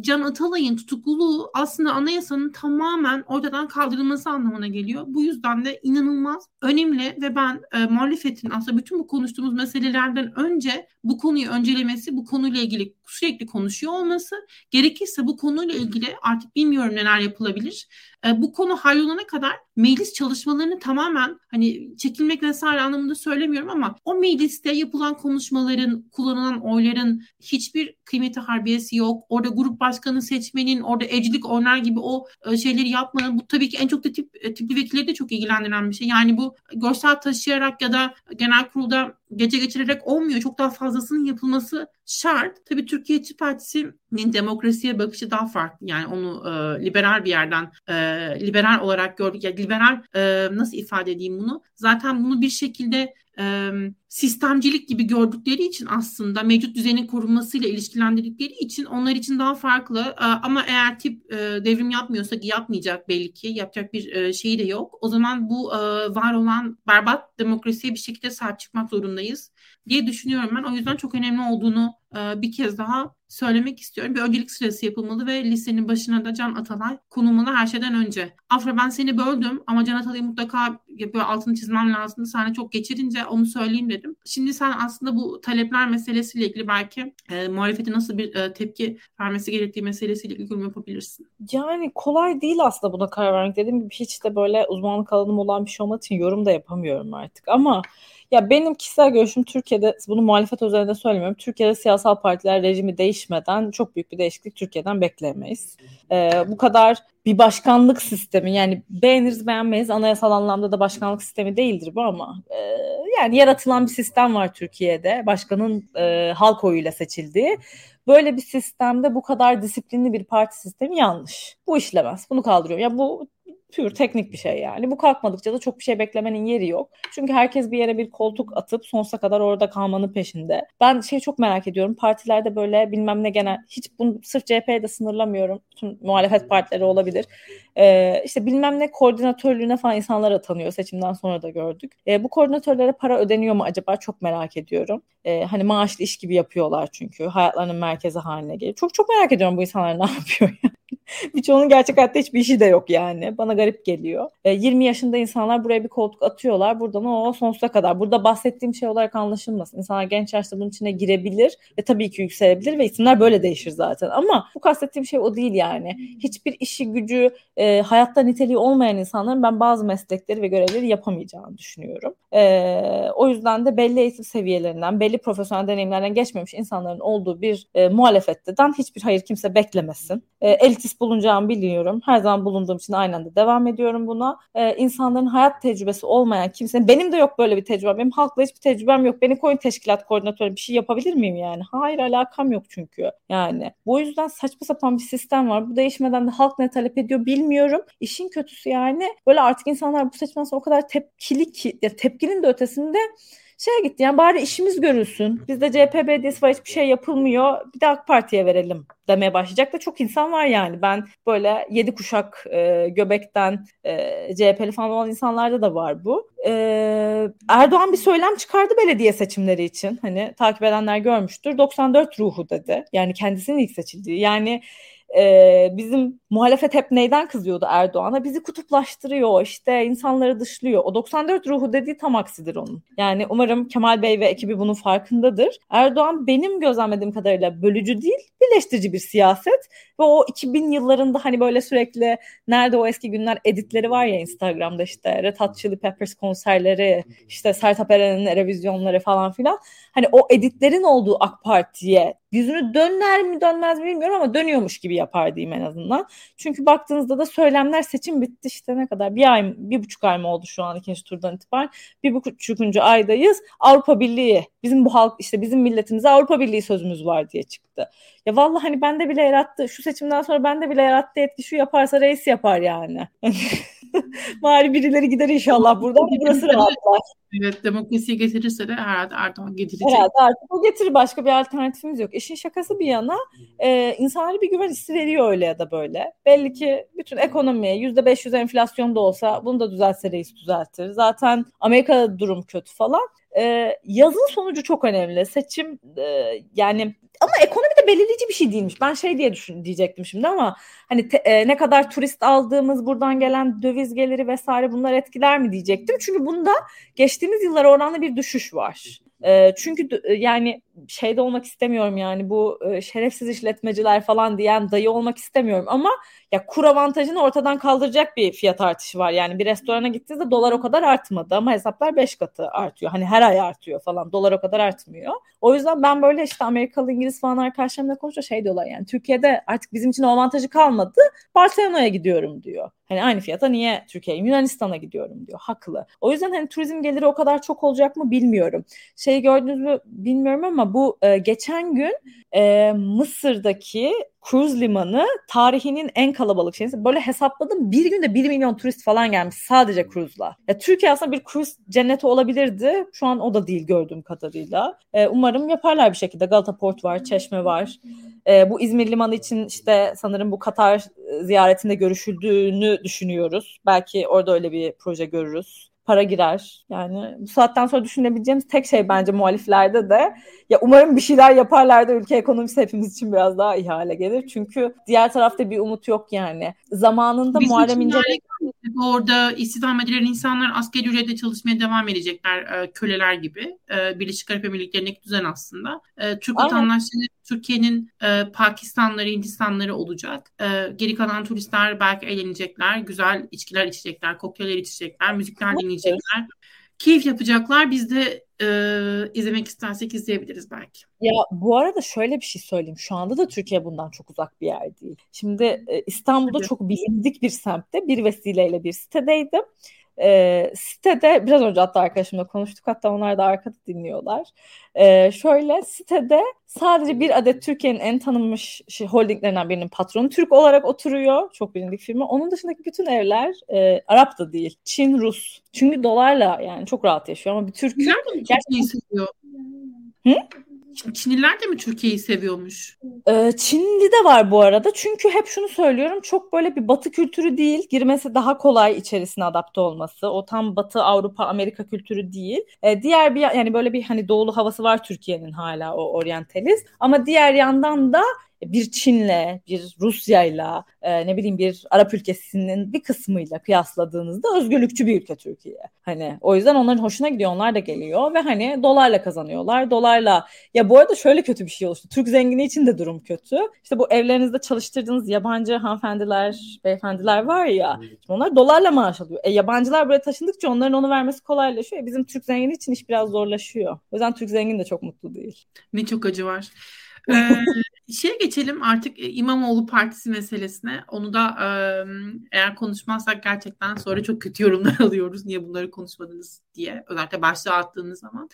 Can Atalay'ın tutukluluğu aslında anayasanın tamamen ortadan kaldırılması anlamına geliyor. Bu yüzden de inanılmaz önemli ve ben e, muhalefetin aslında bütün bu konuştuğumuz meselelerden önce bu konuyu öncelemesi, bu konuyla ilgili sürekli konuşuyor olması, gerekirse bu konuyla ilgili artık bilmiyorum neler yapılabilir. E, bu konu hallolana kadar meclis çalışmalarını tamamen hani çekilmek vesaire anlamında söylemiyorum ama o mecliste yapılan konuşmaların, kullanılan oyların hiçbir kıymeti harbiyesi yok. Orada grup başkanı seçmenin, orada evcilik oynar gibi o e, şeyleri yapmanın bu tabii ki en çok da tip, e, tipli vekilleri de çok ilgilendiren bir şey. Yani bu görsel taşıyarak ya da genel kurulda gece geçirerek olmuyor. Çok daha fazlasının yapılması şart. Tabii Türkiye İşçi Partisi'nin demokrasiye bakışı daha farklı. Yani onu e, liberal bir yerden e, liberal olarak gördük. Ya liberal e, nasıl ifade edeyim bunu? Zaten bunu bir şekilde sistemcilik gibi gördükleri için aslında mevcut düzenin korunmasıyla ilişkilendirdikleri için onlar için daha farklı. Ama eğer tip devrim yapmıyorsa yapmayacak belli ki yapacak bir e, şeyi de yok. O zaman bu var olan berbat demokrasiye bir şekilde sahip çıkmak zorundayız diye düşünüyorum ben. O yüzden çok önemli olduğunu bir kez daha söylemek istiyorum. Bir öncelik sırası yapılmalı ve listenin başına da Can Atalay konulmalı her şeyden önce. Afra ben seni böldüm ama Can Atalay'ı mutlaka böyle altını çizmem lazım. Sana çok geçirince onu söyleyeyim dedim. Şimdi sen aslında bu talepler meselesiyle ilgili belki e, muhalefetin nasıl bir e, tepki vermesi gerektiği meselesiyle ilgili yorum yapabilirsin. Yani kolay değil aslında buna karar vermek. Dediğim gibi hiç de böyle uzmanlık alanım olan bir şey olmadığı için yorum da yapamıyorum artık. Ama ya benim kişisel görüşüm Türkiye'de bunu muhalefet üzerinde söylemiyorum. Türkiye'de siyasal partiler rejimi değişmeden çok büyük bir değişiklik Türkiye'den bekleyemeyiz. Ee, bu kadar bir başkanlık sistemi yani beğeniriz beğenmeyiz anayasal anlamda da başkanlık sistemi değildir bu ama e, yani yaratılan bir sistem var Türkiye'de başkanın e, halk oyuyla seçildiği. Böyle bir sistemde bu kadar disiplinli bir parti sistemi yanlış. Bu işlemez. Bunu kaldırıyor. Ya bu pür teknik bir şey yani. Bu kalkmadıkça da çok bir şey beklemenin yeri yok. Çünkü herkes bir yere bir koltuk atıp sonsuza kadar orada kalmanın peşinde. Ben şey çok merak ediyorum. Partilerde böyle bilmem ne genel hiç bunu sırf CHP'ye de sınırlamıyorum. Tüm muhalefet partileri olabilir. Ee, işte bilmem ne koordinatörlüğüne falan insanlar atanıyor. Seçimden sonra da gördük. Ee, bu koordinatörlere para ödeniyor mu acaba? Çok merak ediyorum. Ee, hani maaşlı iş gibi yapıyorlar çünkü. Hayatlarının merkezi haline geliyor. Çok çok merak ediyorum bu insanlar ne yapıyor. Birçoğunun gerçek hayatta hiçbir işi de yok yani. Bana garip geliyor. E, 20 yaşında insanlar buraya bir koltuk atıyorlar. Buradan o sonsuza kadar. Burada bahsettiğim şey olarak anlaşılmasın. İnsanlar genç yaşta bunun içine girebilir ve tabii ki yükselebilir ve isimler böyle değişir zaten. Ama bu kastettiğim şey o değil yani. Hiçbir işi gücü e, hayatta niteliği olmayan insanların ben bazı meslekleri ve görevleri yapamayacağını düşünüyorum. E, o yüzden de belli eğitim seviyelerinden, belli profesyonel deneyimlerden geçmemiş insanların olduğu bir e, muhalefetten hiçbir hayır kimse beklemesin. E, elitist bulunacağımı biliyorum. Her zaman bulunduğum için aynen de devam ediyorum buna. E, insanların hayat tecrübesi olmayan kimsenin, benim de yok böyle bir tecrübem. Benim halkla hiçbir tecrübem yok. Beni koyun teşkilat koordinatörü bir şey yapabilir miyim yani? Hayır alakam yok çünkü. Yani bu yüzden saçma sapan bir sistem var. Bu değişmeden de halk ne talep ediyor bilmiyorum. İşin kötüsü yani böyle artık insanlar bu sonra o kadar tepkili ki tepkinin de ötesinde şeye gitti yani bari işimiz görülsün. Bizde CHP belediyesi var hiçbir şey yapılmıyor. Bir de AK Parti'ye verelim demeye başlayacak da çok insan var yani. Ben böyle yedi kuşak e, göbekten e, CHP'li falan olan insanlarda da var bu. E, Erdoğan bir söylem çıkardı belediye seçimleri için. Hani takip edenler görmüştür. 94 ruhu dedi. Yani kendisinin ilk seçildiği. Yani e, bizim muhalefet hep neyden kızıyordu Erdoğan'a? Bizi kutuplaştırıyor, işte insanları dışlıyor. O 94 ruhu dediği tam aksidir onun. Yani umarım Kemal Bey ve ekibi bunun farkındadır. Erdoğan benim gözlemlediğim kadarıyla bölücü değil, birleştirici bir siyaset. Ve o 2000 yıllarında hani böyle sürekli nerede o eski günler editleri var ya Instagram'da işte Red Hot Chili Peppers konserleri, işte Sertab Erener'in revizyonları falan filan. Hani o editlerin olduğu AK Parti'ye yüzünü döner mi dönmez mi bilmiyorum ama dönüyormuş gibi yapar diyeyim en azından. Çünkü baktığınızda da söylemler seçim bitti işte ne kadar? Bir ay bir buçuk ay mı oldu şu an ikinci turdan itibaren? Bir buçukuncu aydayız. Avrupa Birliği bizim bu halk işte bizim milletimize Avrupa Birliği sözümüz var diye çıktı. Ya vallahi hani bende bile yarattı. Şu seçimden sonra bende bile yarattı etki. Şu yaparsa reis yapar yani. Bari birileri gider inşallah buradan burası rahatlar. Evet demokrasiyi getirirse de herhalde Erdoğan getirecek. Herhalde artık o getirir başka bir alternatifimiz yok. İşin şakası bir yana e, insanlara bir güven hissi veriyor öyle ya da böyle. Belli ki bütün ekonomiye yüzde beş yüz enflasyon da olsa bunu da düzeltse reis düzeltir. Zaten Amerika'da durum kötü falan. E, yazın sonucu çok önemli. Seçim e, yani ama ekonomi de belirleyici bir şey değilmiş. Ben şey diye düşün diyecektim şimdi ama hani te, e, ne kadar turist aldığımız buradan gelen döviz geliri vesaire bunlar etkiler mi diyecektim. Çünkü bunda geçtiğimiz yıllar oranla bir düşüş var. E, çünkü yani şeyde olmak istemiyorum yani bu e, şerefsiz işletmeciler falan diyen dayı olmak istemiyorum ama ya kur avantajını ortadan kaldıracak bir fiyat artışı var. Yani bir restorana gittiğinizde dolar o kadar artmadı ama hesaplar 5 katı artıyor. Hani her ay artıyor falan. Dolar o kadar artmıyor. O yüzden ben böyle işte Amerikalı, İngiliz falan arkadaşlarımla konuşuyor şey diyorlar yani Türkiye'de artık bizim için avantajı kalmadı. Barcelona'ya gidiyorum diyor. Hani aynı fiyata niye Türkiye'ye Yunanistan'a gidiyorum diyor. Haklı. O yüzden hani turizm geliri o kadar çok olacak mı bilmiyorum. Şey gördünüz mü bilmiyorum ama bu e, geçen gün e, Mısır'daki Cruz limanı tarihinin en kalabalık şeyi. Böyle hesapladım bir günde 1 milyon turist falan gelmiş sadece cruise'la. Ya Türkiye aslında bir cruise cenneti olabilirdi. Şu an o da değil gördüğüm kadarıyla. Ee, umarım yaparlar bir şekilde. Galata Port var, Çeşme var. Ee, bu İzmir limanı için işte sanırım bu Katar ziyaretinde görüşüldüğünü düşünüyoruz. Belki orada öyle bir proje görürüz para girer. Yani bu saatten sonra düşünebileceğimiz tek şey bence muhaliflerde de ya umarım bir şeyler yaparlar da ülke ekonomisi hepimiz için biraz daha iyi hale gelir. Çünkü diğer tarafta bir umut yok yani. Zamanında Bizim Muharrem İnce orada istihdam edilen insanlar asgari ücretle çalışmaya devam edecekler e, köleler gibi. E, Birleşik Arap Emirlikleri'ndeki düzen aslında. E, Türk Aynen. vatandaşları Türkiye'nin e, Pakistanları, Hindistanları olacak. E, geri kalan turistler belki eğlenecekler, güzel içkiler içecekler, kokteyller içecekler, müzikler dinleyecekler. Keyif yapacaklar. Biz de e, izlemek istersek izleyebiliriz belki. Ya bu arada şöyle bir şey söyleyeyim. Şu anda da Türkiye bundan çok uzak bir yer değil. Şimdi e, İstanbul'da evet. çok bilindik bir semtte bir vesileyle bir sitedeydim. E, sitede biraz önce hatta arkadaşımla konuştuk hatta onlar da arkada dinliyorlar. E, şöyle sitede sadece bir adet Türkiye'nin en tanınmış şey, holdinglerinden birinin patronu Türk olarak oturuyor. Çok bilindik firma. Onun dışındaki bütün evler e, Arap da değil. Çin, Rus. Çünkü dolarla yani çok rahat yaşıyor ama bir Türk... Nerede gerçekten... seviyor? Hı? Çinliler de mi Türkiye'yi seviyormuş? Ee, Çinli de var bu arada. Çünkü hep şunu söylüyorum. Çok böyle bir batı kültürü değil. Girmesi daha kolay içerisine adapte olması. O tam batı Avrupa Amerika kültürü değil. Ee, diğer bir yani böyle bir hani doğulu havası var Türkiye'nin hala o oryantalist. Ama diğer yandan da bir Çin'le, bir Rusya'yla, e, ne bileyim bir Arap ülkesinin bir kısmıyla kıyasladığınızda özgürlükçü bir ülke Türkiye. Hani o yüzden onların hoşuna gidiyor, onlar da geliyor ve hani dolarla kazanıyorlar. Dolarla ya bu arada şöyle kötü bir şey oluştu. Türk zengini için de durum kötü. İşte bu evlerinizde çalıştırdığınız yabancı hanımefendiler, beyefendiler var ya. onlar dolarla maaş alıyor. E yabancılar buraya taşındıkça onların onu vermesi kolaylaşıyor. E, bizim Türk zengini için iş biraz zorlaşıyor. O yüzden Türk zengin de çok mutlu değil. Ne çok acı var. Ee, şeye geçelim artık e, İmamoğlu Partisi meselesine. Onu da eğer konuşmazsak gerçekten sonra çok kötü yorumlar alıyoruz. Niye bunları konuşmadınız diye. Özellikle başlığa attığınız zaman.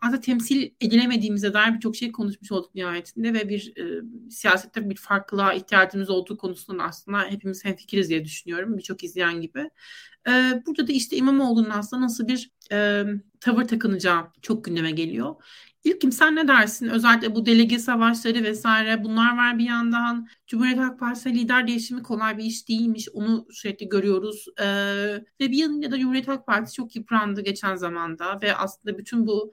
Aslında temsil edilemediğimize dair birçok şey konuşmuş olduk nihayetinde ve bir e, siyasette bir farklılığa ihtiyacımız olduğu konusunda aslında hepimiz hemfikiriz diye düşünüyorum birçok izleyen gibi. E, burada da işte İmamoğlu'nun aslında nasıl bir e, tavır takınacağı çok gündeme geliyor. İlkim sen ne dersin? Özellikle bu delege savaşları vesaire bunlar var bir yandan. Cumhuriyet Halk Partisi lider değişimi kolay bir iş değilmiş. Onu sürekli görüyoruz. Ee, ve bir yanıyla da Cumhuriyet Halk Partisi çok yıprandı geçen zamanda ve aslında bütün bu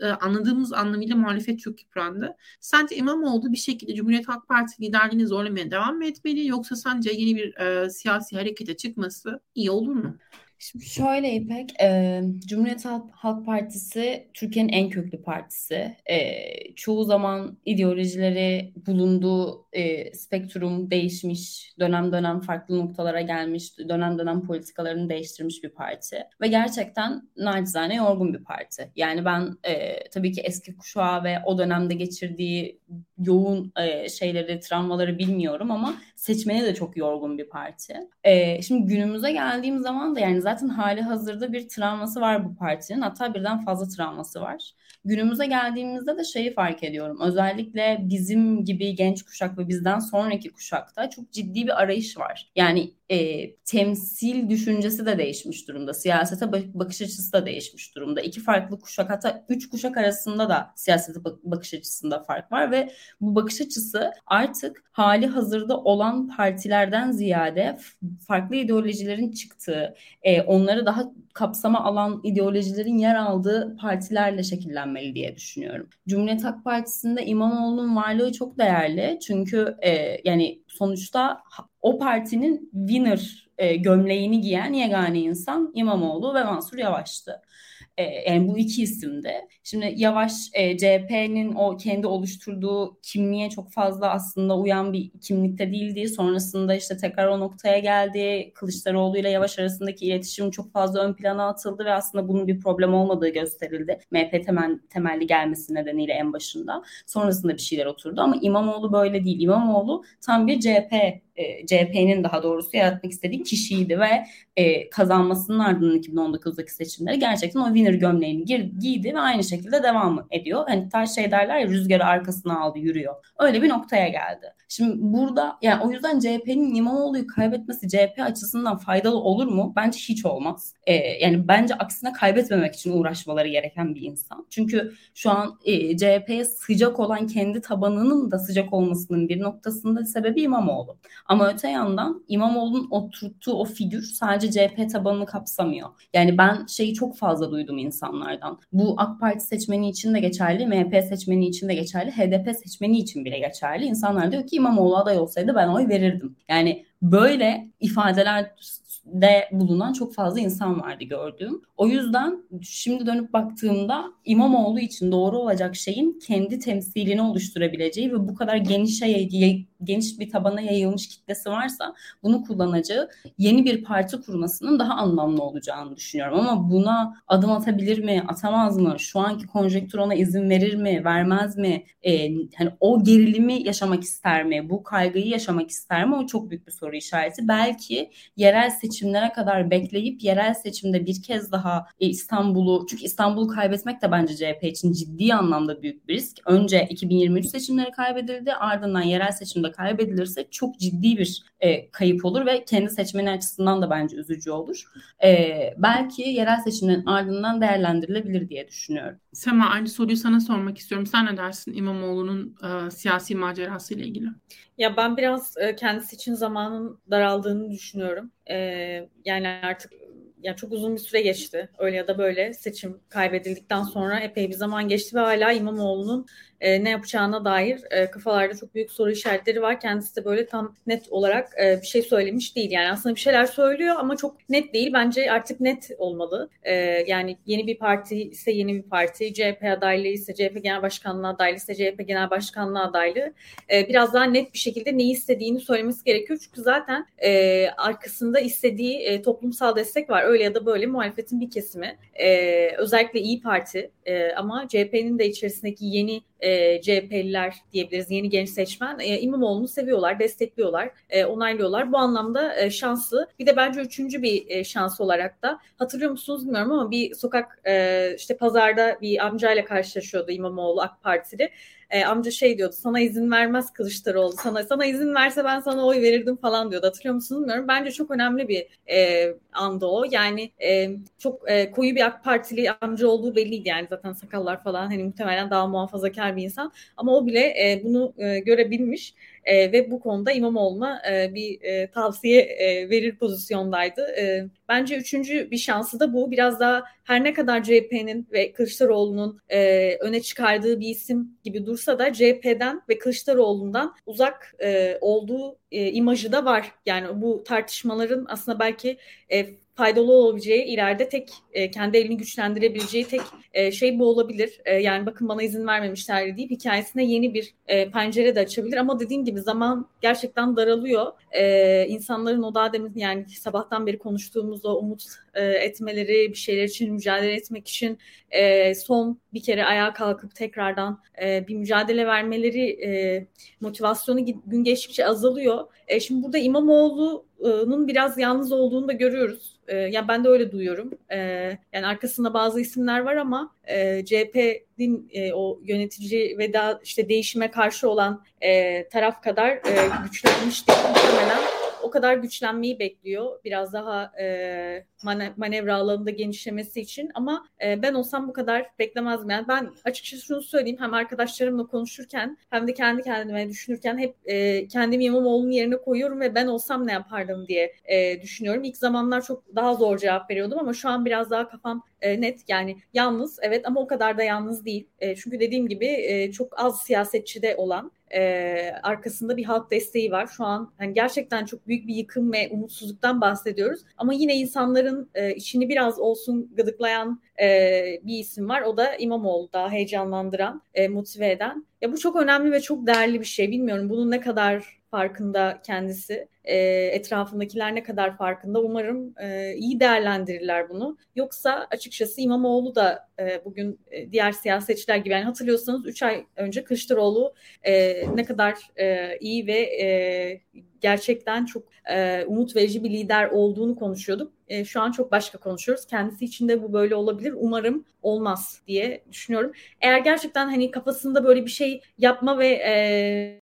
e, anladığımız anlamıyla muhalefet çok yıprandı. Sence İmamoğlu bir şekilde Cumhuriyet Halk Partisi liderliğini zorlamaya devam mı etmeli yoksa sence yeni bir e, siyasi harekete çıkması iyi olur mu? Şimdi şöyle İpek, e, Cumhuriyet Halk, Partisi Türkiye'nin en köklü partisi. E, çoğu zaman ideolojileri bulunduğu e, spektrum değişmiş, dönem dönem farklı noktalara gelmiş, dönem dönem politikalarını değiştirmiş bir parti. Ve gerçekten nacizane yorgun bir parti. Yani ben e, tabii ki eski kuşağı ve o dönemde geçirdiği yoğun e, şeyleri, travmaları bilmiyorum ama seçmeni de çok yorgun bir parti. E, şimdi günümüze geldiğim zaman da yani zaten hali hazırda bir travması var bu partinin. Hatta birden fazla travması var. Günümüze geldiğimizde de şeyi fark ediyorum. Özellikle bizim gibi genç kuşak ve bizden sonraki kuşakta çok ciddi bir arayış var. Yani e, temsil düşüncesi de değişmiş durumda. Siyasete bakış açısı da değişmiş durumda. İki farklı kuşak hatta üç kuşak arasında da siyasete bakış açısında fark var ve bu bakış açısı artık hali hazırda olan partilerden ziyade farklı ideolojilerin çıktığı, e, onları daha kapsama alan ideolojilerin yer aldığı partilerle şekillenmeli diye düşünüyorum. Cumhuriyet Halk Partisi'nde İmamoğlu'nun varlığı çok değerli. Çünkü e, yani sonuçta o partinin winner e, gömleğini giyen yegane insan İmamoğlu ve Mansur Yavaş'tı. E, yani bu iki isimde. Şimdi Yavaş e, CHP'nin o kendi oluşturduğu kimliğe çok fazla aslında uyan bir kimlikte değildi. Sonrasında işte tekrar o noktaya geldi. Kılıçdaroğlu ile Yavaş arasındaki iletişim çok fazla ön plana atıldı ve aslında bunun bir problem olmadığı gösterildi. MHP temel, temelli gelmesi nedeniyle en başında. Sonrasında bir şeyler oturdu ama İmamoğlu böyle değil. İmamoğlu tam bir CHP e, CHP'nin daha doğrusu yaratmak istediği kişiydi ve e, kazanmasının ardından 2019'daki seçimleri gerçekten o winner gömleğini gir, giydi ve aynı şekilde devam ediyor. Hani taş şey derler ya rüzgarı arkasına aldı yürüyor. Öyle bir noktaya geldi. Şimdi burada yani o yüzden CHP'nin İmamoğlu'yu kaybetmesi CHP açısından faydalı olur mu? Bence hiç olmaz. E, yani bence aksine kaybetmemek için uğraşmaları gereken bir insan. Çünkü şu an e, CHP'ye sıcak olan kendi tabanının da sıcak olmasının bir noktasında sebebi İmamoğlu. Ama öte yandan İmamoğlu'nun oturttuğu o figür sadece CHP tabanını kapsamıyor. Yani ben şeyi çok fazla duydum insanlardan. Bu AK Parti seçmeni için de geçerli, MHP seçmeni için de geçerli, HDP seçmeni için bile geçerli. İnsanlar diyor ki İmamoğlu aday olsaydı ben oy verirdim. Yani böyle ifadeler de bulunan çok fazla insan vardı gördüğüm. O yüzden şimdi dönüp baktığımda İmamoğlu için doğru olacak şeyin kendi temsilini oluşturabileceği ve bu kadar geniş geniş bir tabana yayılmış kitlesi varsa bunu kullanacağı yeni bir parti kurmasının daha anlamlı olacağını düşünüyorum. Ama buna adım atabilir mi, atamaz mı? Şu anki konjektür ona izin verir mi, vermez mi? Ee, hani o gerilimi yaşamak ister mi? Bu kaygıyı yaşamak ister mi? O çok büyük bir soru işareti. Belki yerel seçimlere kadar bekleyip yerel seçimde bir kez daha e, İstanbul'u çünkü İstanbul'u kaybetmek de bence CHP için ciddi anlamda büyük bir risk. Önce 2023 seçimleri kaybedildi ardından yerel seçimde kaybedilirse çok ciddi bir e, kayıp olur ve kendi seçmeni açısından da bence üzücü olur. E, belki yerel seçimlerin ardından değerlendirilebilir diye düşünüyorum. Sema aynı soruyu sana sormak istiyorum. Sen ne dersin İmamoğlu'nun e, siyasi macerası ile ilgili? Ya ben biraz e, kendisi için zamanın daraldığını düşünüyorum. E, yani artık yani çok uzun bir süre geçti. Öyle ya da böyle seçim kaybedildikten sonra epey bir zaman geçti ve hala İmamoğlu'nun e, ne yapacağına dair e, kafalarda çok büyük soru işaretleri var. Kendisi de böyle tam net olarak e, bir şey söylemiş değil. Yani aslında bir şeyler söylüyor ama çok net değil. Bence artık net olmalı. E, yani yeni bir parti ise yeni bir parti, CHP adaylığı ise CHP Genel Başkanlığı adaylığı ise CHP Genel Başkanlığı adaylığı e, biraz daha net bir şekilde neyi istediğini söylemesi gerekiyor. Çünkü zaten e, arkasında istediği e, toplumsal destek var. Öyle ya da böyle muhalefetin bir kesimi. E, özellikle İyi Parti e, ama CHP'nin de içerisindeki yeni e, e, CHP'liler diyebiliriz yeni genç seçmen e, İmamoğlu'nu seviyorlar, destekliyorlar, e, onaylıyorlar. Bu anlamda e, şanslı. Bir de bence üçüncü bir e, şans olarak da hatırlıyor musunuz bilmiyorum ama bir sokak e, işte pazarda bir amcayla karşılaşıyordu İmamoğlu AK Partili e, amca şey diyordu sana izin vermez Kılıçdaroğlu sana sana izin verse ben sana oy verirdim falan diyordu. Hatırlıyor musunuz bilmiyorum. Bence çok önemli bir e, anda o. Yani e, çok e, koyu bir AK Partili amca olduğu belliydi yani. Zaten sakallar falan hani muhtemelen daha muhafazakar bir insan. Ama o bile e, bunu e, görebilmiş e, ve bu konuda İmamoğlu'na e, bir e, tavsiye e, verir pozisyondaydı. E, bence üçüncü bir şansı da bu. Biraz daha her ne kadar CHP'nin ve Kılıçdaroğlu'nun e, öne çıkardığı bir isim gibi dursa da CHP'den ve Kılıçdaroğlu'ndan uzak e, olduğu e, imajı da var. Yani bu tartışmaların aslında belki e, faydalı olabileceği ileride tek e, kendi elini güçlendirebileceği tek e, şey bu olabilir. E, yani bakın bana izin vermemişler deyip hikayesine yeni bir e, pencere de açabilir ama dediğim gibi zaman gerçekten daralıyor. E, insanların o daha demin yani sabahtan beri konuştuğumuz o umut e, etmeleri, bir şeyler için mücadele etmek için e, son bir kere ayağa kalkıp tekrardan e, bir mücadele vermeleri e, motivasyonu gün geçtikçe azalıyor. E, şimdi burada İmamoğlu'nun biraz yalnız olduğunu da görüyoruz. E, yani ben de öyle duyuyorum. Yani arkasında bazı isimler var ama e, CHP'nin o yönetici ve daha işte değişime karşı olan taraf kadar güçlenmiş değil o kadar güçlenmeyi bekliyor. Biraz daha manevra alanında genişlemesi için ama e, ben olsam bu kadar beklemezdim. Yani ben açıkçası şunu söyleyeyim hem arkadaşlarımla konuşurken hem de kendi kendime düşünürken hep e, kendimi İmamoğlu'nun yerine koyuyorum ve ben olsam ne yapardım diye e, düşünüyorum. İlk zamanlar çok daha zor cevap veriyordum ama şu an biraz daha kafam e, net. Yani yalnız evet ama o kadar da yalnız değil. E, çünkü dediğim gibi e, çok az siyasetçi de olan e, arkasında bir halk desteği var. Şu an yani gerçekten çok büyük bir yıkım ve umutsuzluktan bahsediyoruz. Ama yine insanların e, içini biraz olsun gıdıklayan e, bir isim var. O da İmamoğlu daha heyecanlandıran, e, motive eden. Ya bu çok önemli ve çok değerli bir şey. Bilmiyorum bunun ne kadar farkında kendisi. E, etrafındakiler ne kadar farkında. Umarım e, iyi değerlendirirler bunu. Yoksa açıkçası İmamoğlu da e, bugün e, diğer siyasetçiler gibi yani hatırlıyorsanız 3 ay önce Kılıçdaroğlu e, ne kadar e, iyi ve e, gerçekten çok e, umut verici bir lider olduğunu konuşuyorduk. E, şu an çok başka konuşuyoruz. Kendisi için de bu böyle olabilir. Umarım olmaz diye düşünüyorum. Eğer gerçekten hani kafasında böyle bir şey yapma ve e,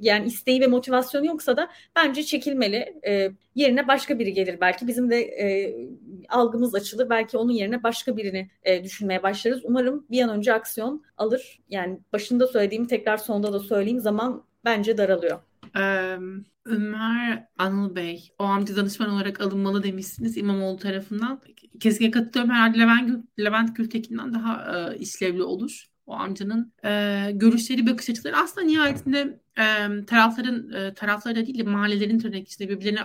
yani isteği ve motivasyonu yoksa da bence çekilmeli. E, yerine başka biri gelir belki. Bizim de e, algımız açılır. Belki onun yerine başka birini e, düşünmeye başlarız. Umarım bir an önce aksiyon alır. Yani başında söylediğimi tekrar sonunda da söyleyeyim. Zaman bence daralıyor. Ömer Anıl Bey, o amca danışman olarak alınmalı demişsiniz İmamoğlu tarafından. Kesinlikle katılıyorum. Herhalde Levent, Levent Gültekin'den daha e, işlevli olur. O amcanın e, görüşleri, bakış açıları aslında nihayetinde tarafların e, tarafları değil de mahallelerin tırnak içinde birbirlerine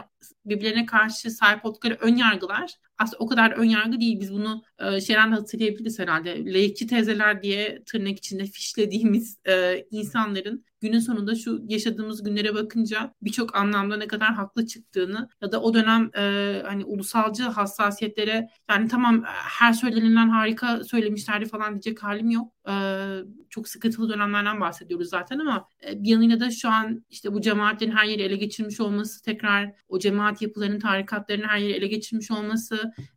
birbirlerine karşı sahip oldukları ön yargılar aslında o kadar ön yargı değil. Biz bunu e, Şeren'de hatırlayabiliriz herhalde. Layıkçı teyzeler diye tırnak içinde fişlediğimiz e, insanların günün sonunda şu yaşadığımız günlere bakınca birçok anlamda ne kadar haklı çıktığını ya da o dönem e, hani ulusalcı hassasiyetlere yani tamam her söylenilen harika söylemişlerdi falan diyecek halim yok. E, çok sıkıntılı dönemlerden bahsediyoruz zaten ama e, bir yanıyla da şu an işte bu cemaatlerin her yeri ele geçirmiş olması tekrar o cemaat yapılarının tarikatlarının her yeri ele geçirmiş olması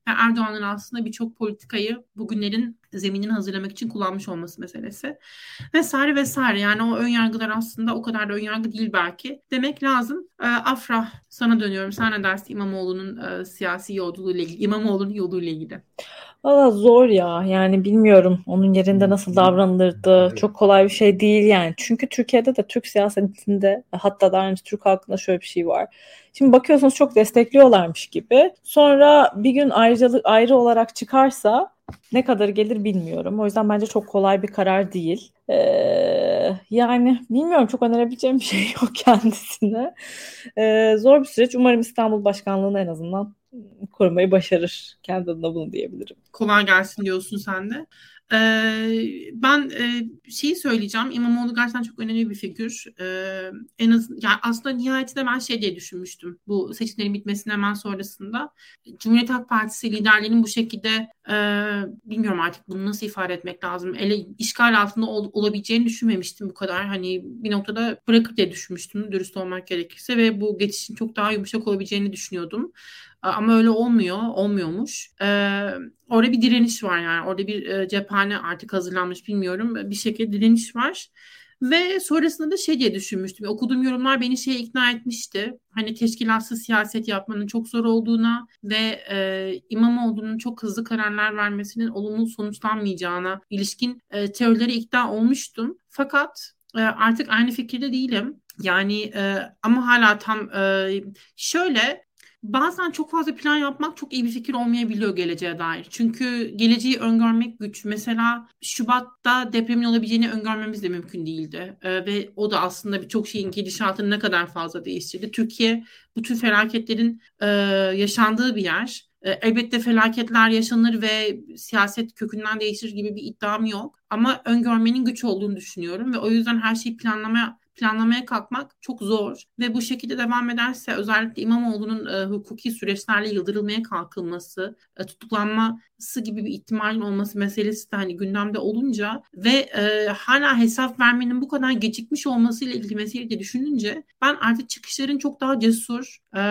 ve Erdoğan'ın aslında birçok politikayı bugünlerin zeminini hazırlamak için kullanmış olması meselesi. Vesaire vesaire. Yani o ön yargılar aslında o kadar da ön yargı değil belki. Demek lazım. E, Afra sana dönüyorum. Sen ne dersin İmamoğlu'nun e, siyasi yolculuğuyla ilgili, İmamoğlu'nun yoluyla ilgili? Valla zor ya. Yani bilmiyorum onun yerinde nasıl davranılırdı. Çok kolay bir şey değil yani. Çünkü Türkiye'de de Türk siyasetinde hatta daha önce Türk halkında şöyle bir şey var. Şimdi bakıyorsunuz çok destekliyorlarmış gibi. Sonra bir gün ayrıcalık ayrı olarak çıkarsa ne kadar gelir bilmiyorum. O yüzden bence çok kolay bir karar değil. Ee, yani bilmiyorum çok önerebileceğim bir şey yok kendisine. Ee, zor bir süreç. Umarım İstanbul Başkanlığı'nı en azından korumayı başarır. Kendi adına bunu diyebilirim. Kolay gelsin diyorsun sen de. E, ben e, şeyi söyleyeceğim. İmamoğlu gerçekten çok önemli bir figür. E, en az yani aslında nihayetinde ben şey diye düşünmüştüm. Bu seçimlerin bitmesinin hemen sonrasında Cumhuriyet Halk Partisi liderlerinin bu şekilde e, bilmiyorum artık bunu nasıl ifade etmek lazım. Ele işgal altında ol, olabileceğini düşünmemiştim bu kadar. Hani bir noktada bırakır diye düşünmüştüm dürüst olmak gerekirse ve bu geçişin çok daha yumuşak olabileceğini düşünüyordum. Ama öyle olmuyor, olmuyormuş. Ee, orada bir direniş var yani. Orada bir e, cephane artık hazırlanmış bilmiyorum. Bir şekilde direniş var. Ve sonrasında da şey diye düşünmüştüm. Okuduğum yorumlar beni şeye ikna etmişti. Hani teşkilatsız siyaset yapmanın çok zor olduğuna ve e, İmamoğlu'nun çok hızlı kararlar vermesinin olumlu sonuçlanmayacağına ilişkin e, teorilere ikna olmuştum. Fakat e, artık aynı fikirde değilim. Yani e, ama hala tam e, şöyle bazen çok fazla plan yapmak çok iyi bir fikir olmayabiliyor geleceğe dair. Çünkü geleceği öngörmek güç. Mesela Şubat'ta depremin olabileceğini öngörmemiz de mümkün değildi. Ee, ve o da aslında birçok şeyin gidişatını ne kadar fazla değiştirdi. Türkiye bu tür felaketlerin e, yaşandığı bir yer. E, elbette felaketler yaşanır ve siyaset kökünden değişir gibi bir iddiam yok. Ama öngörmenin güç olduğunu düşünüyorum ve o yüzden her şeyi planlamaya planlamaya kalkmak çok zor ve bu şekilde devam ederse özellikle İmamoğlu'nun e, hukuki süreçlerle yıldırılmaya kalkılması, e, tutuklanması gibi bir ihtimalin olması meselesi de hani gündemde olunca ve e, hala hesap vermenin bu kadar gecikmiş olmasıyla ilgili meseleyi de düşününce ben artık çıkışların çok daha cesur, e,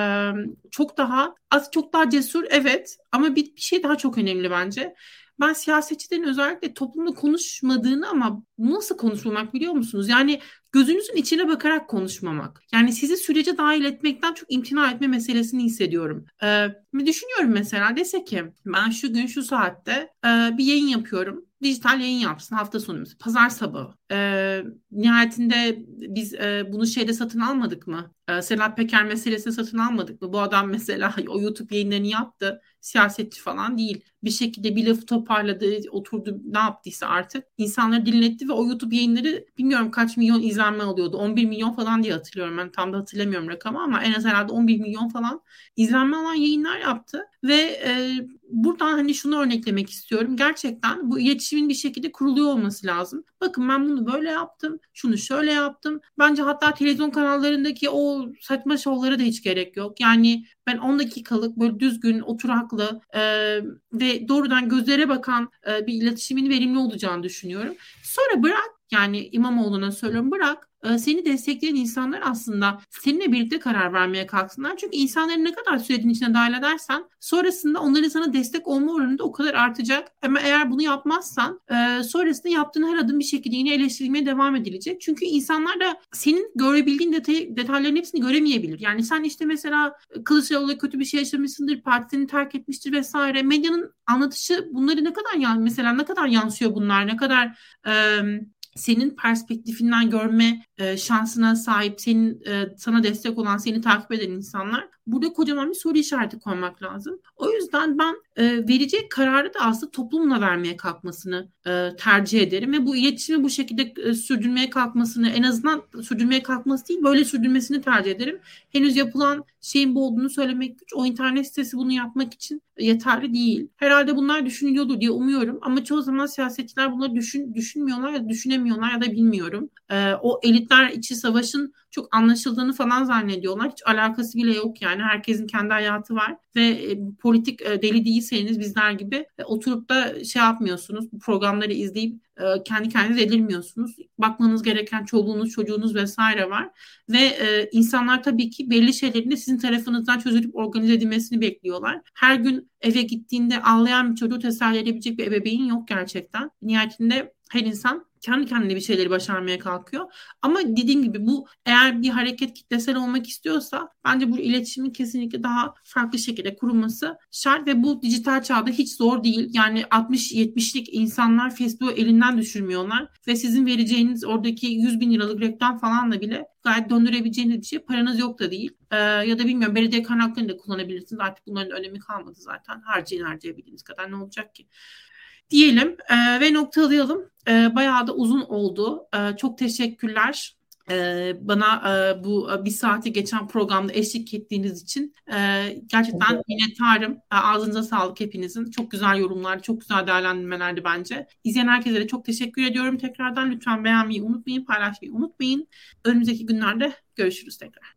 çok daha az çok daha cesur evet ama bir, bir şey daha çok önemli bence ben siyasetçilerin özellikle toplumda konuşmadığını ama nasıl konuşmamak biliyor musunuz? Yani gözünüzün içine bakarak konuşmamak. Yani sizi sürece dahil etmekten çok imtina etme meselesini hissediyorum. Ee, düşünüyorum mesela dese ki ben şu gün şu saatte e, bir yayın yapıyorum. Dijital yayın yapsın hafta sonu. Pazar sabahı. Ee, nihayetinde biz e, bunu şeyde satın almadık mı? Ee, Sedat Peker meselesini satın almadık mı? Bu adam mesela o YouTube yayınlarını yaptı. Siyasetçi falan değil. Bir şekilde bir lafı toparladı, oturdu ne yaptıysa artık. insanları dinletti ve o YouTube yayınları bilmiyorum kaç milyon izlenme alıyordu. 11 milyon falan diye hatırlıyorum. Ben tam da hatırlamıyorum rakamı ama en az herhalde 11 milyon falan izlenme alan yayınlar yaptı. Ve e, buradan hani şunu örneklemek istiyorum. Gerçekten bu iletişimin bir şekilde kuruluyor olması lazım. Bakın ben bunu böyle yaptım. Şunu şöyle yaptım. Bence hatta televizyon kanallarındaki o saçma şovlara da hiç gerek yok. Yani ben 10 dakikalık böyle düzgün, oturaklı e, ve doğrudan gözlere bakan e, bir iletişimin verimli olacağını düşünüyorum. Sonra bırak yani İmamoğlu'na söylüyorum bırak e, seni destekleyen insanlar aslında seninle birlikte karar vermeye kalksınlar. Çünkü insanları ne kadar sürecin içine dahil edersen sonrasında onların sana destek olma oranı da o kadar artacak. Ama eğer bunu yapmazsan e, sonrasında yaptığın her adım bir şekilde yine eleştirilmeye devam edilecek. Çünkü insanlar da senin görebildiğin detay, detayların hepsini göremeyebilir. Yani sen işte mesela Kılıçdaroğlu'yla kötü bir şey yaşamışsındır, partisini terk etmiştir vesaire. Medyanın anlatışı bunları ne kadar yani mesela ne kadar yansıyor bunlar, ne kadar e, senin perspektifinden görme e, şansına sahip, senin e, sana destek olan, seni takip eden insanlar burada kocaman bir soru işareti koymak lazım. O yüzden ben e, verecek kararı da aslında toplumla vermeye kalkmasını e, tercih ederim ve bu iletişimi bu şekilde e, sürdürmeye kalkmasını en azından sürdürmeye kalkması değil böyle sürdürmesini tercih ederim. Henüz yapılan şeyin bu olduğunu söylemek güç. O internet sitesi bunu yapmak için yeterli değil. Herhalde bunlar düşünülüyordur diye umuyorum ama çoğu zaman siyasetçiler bunları düşün, düşünmüyorlar ya düşünemiyorlar ya da bilmiyorum. E, o elitler içi savaşın çok anlaşıldığını falan zannediyorlar. Hiç alakası bile yok yani. Herkesin kendi hayatı var ve e, politik e, deli değilseniz bizler gibi e, oturup da şey yapmıyorsunuz. Bu programları izleyip e, kendi kendinize edilmiyorsunuz. Bakmanız gereken çoluğunuz, çocuğunuz vesaire var. Ve e, insanlar tabii ki belli şeylerin de sizin tarafınızdan çözülüp organize edilmesini bekliyorlar. Her gün eve gittiğinde ağlayan bir çocuğu teselli edebilecek bir ebeveyn yok gerçekten. Nihayetinde her insan kendi kendine bir şeyleri başarmaya kalkıyor. Ama dediğim gibi bu eğer bir hareket kitlesel olmak istiyorsa bence bu iletişimin kesinlikle daha farklı şekilde kurulması şart ve bu dijital çağda hiç zor değil. Yani 60-70'lik insanlar Facebook'u elinden düşürmüyorlar ve sizin vereceğiniz oradaki 100 bin liralık reklam falan da bile gayet döndürebileceğiniz bir şey. Paranız yok da değil. Ee, ya da bilmiyorum belediye kaynaklarını da kullanabilirsiniz. Artık bunların önemi kalmadı zaten. Harcayın harcayabildiğiniz kadar ne olacak ki? Diyelim e, ve noktalayalım. E, bayağı da uzun oldu. E, çok teşekkürler. e, bana e, bu e, bir saati geçen programda eşlik ettiğiniz için e, gerçekten minnettarım. E, ağzınıza sağlık hepinizin. Çok güzel yorumlar, çok güzel değerlendirmelerdi bence. İzleyen herkese de çok teşekkür ediyorum tekrardan. Lütfen beğenmeyi unutmayın, paylaşmayı unutmayın. Önümüzdeki günlerde görüşürüz tekrar.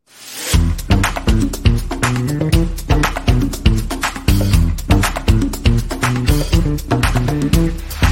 Thank you.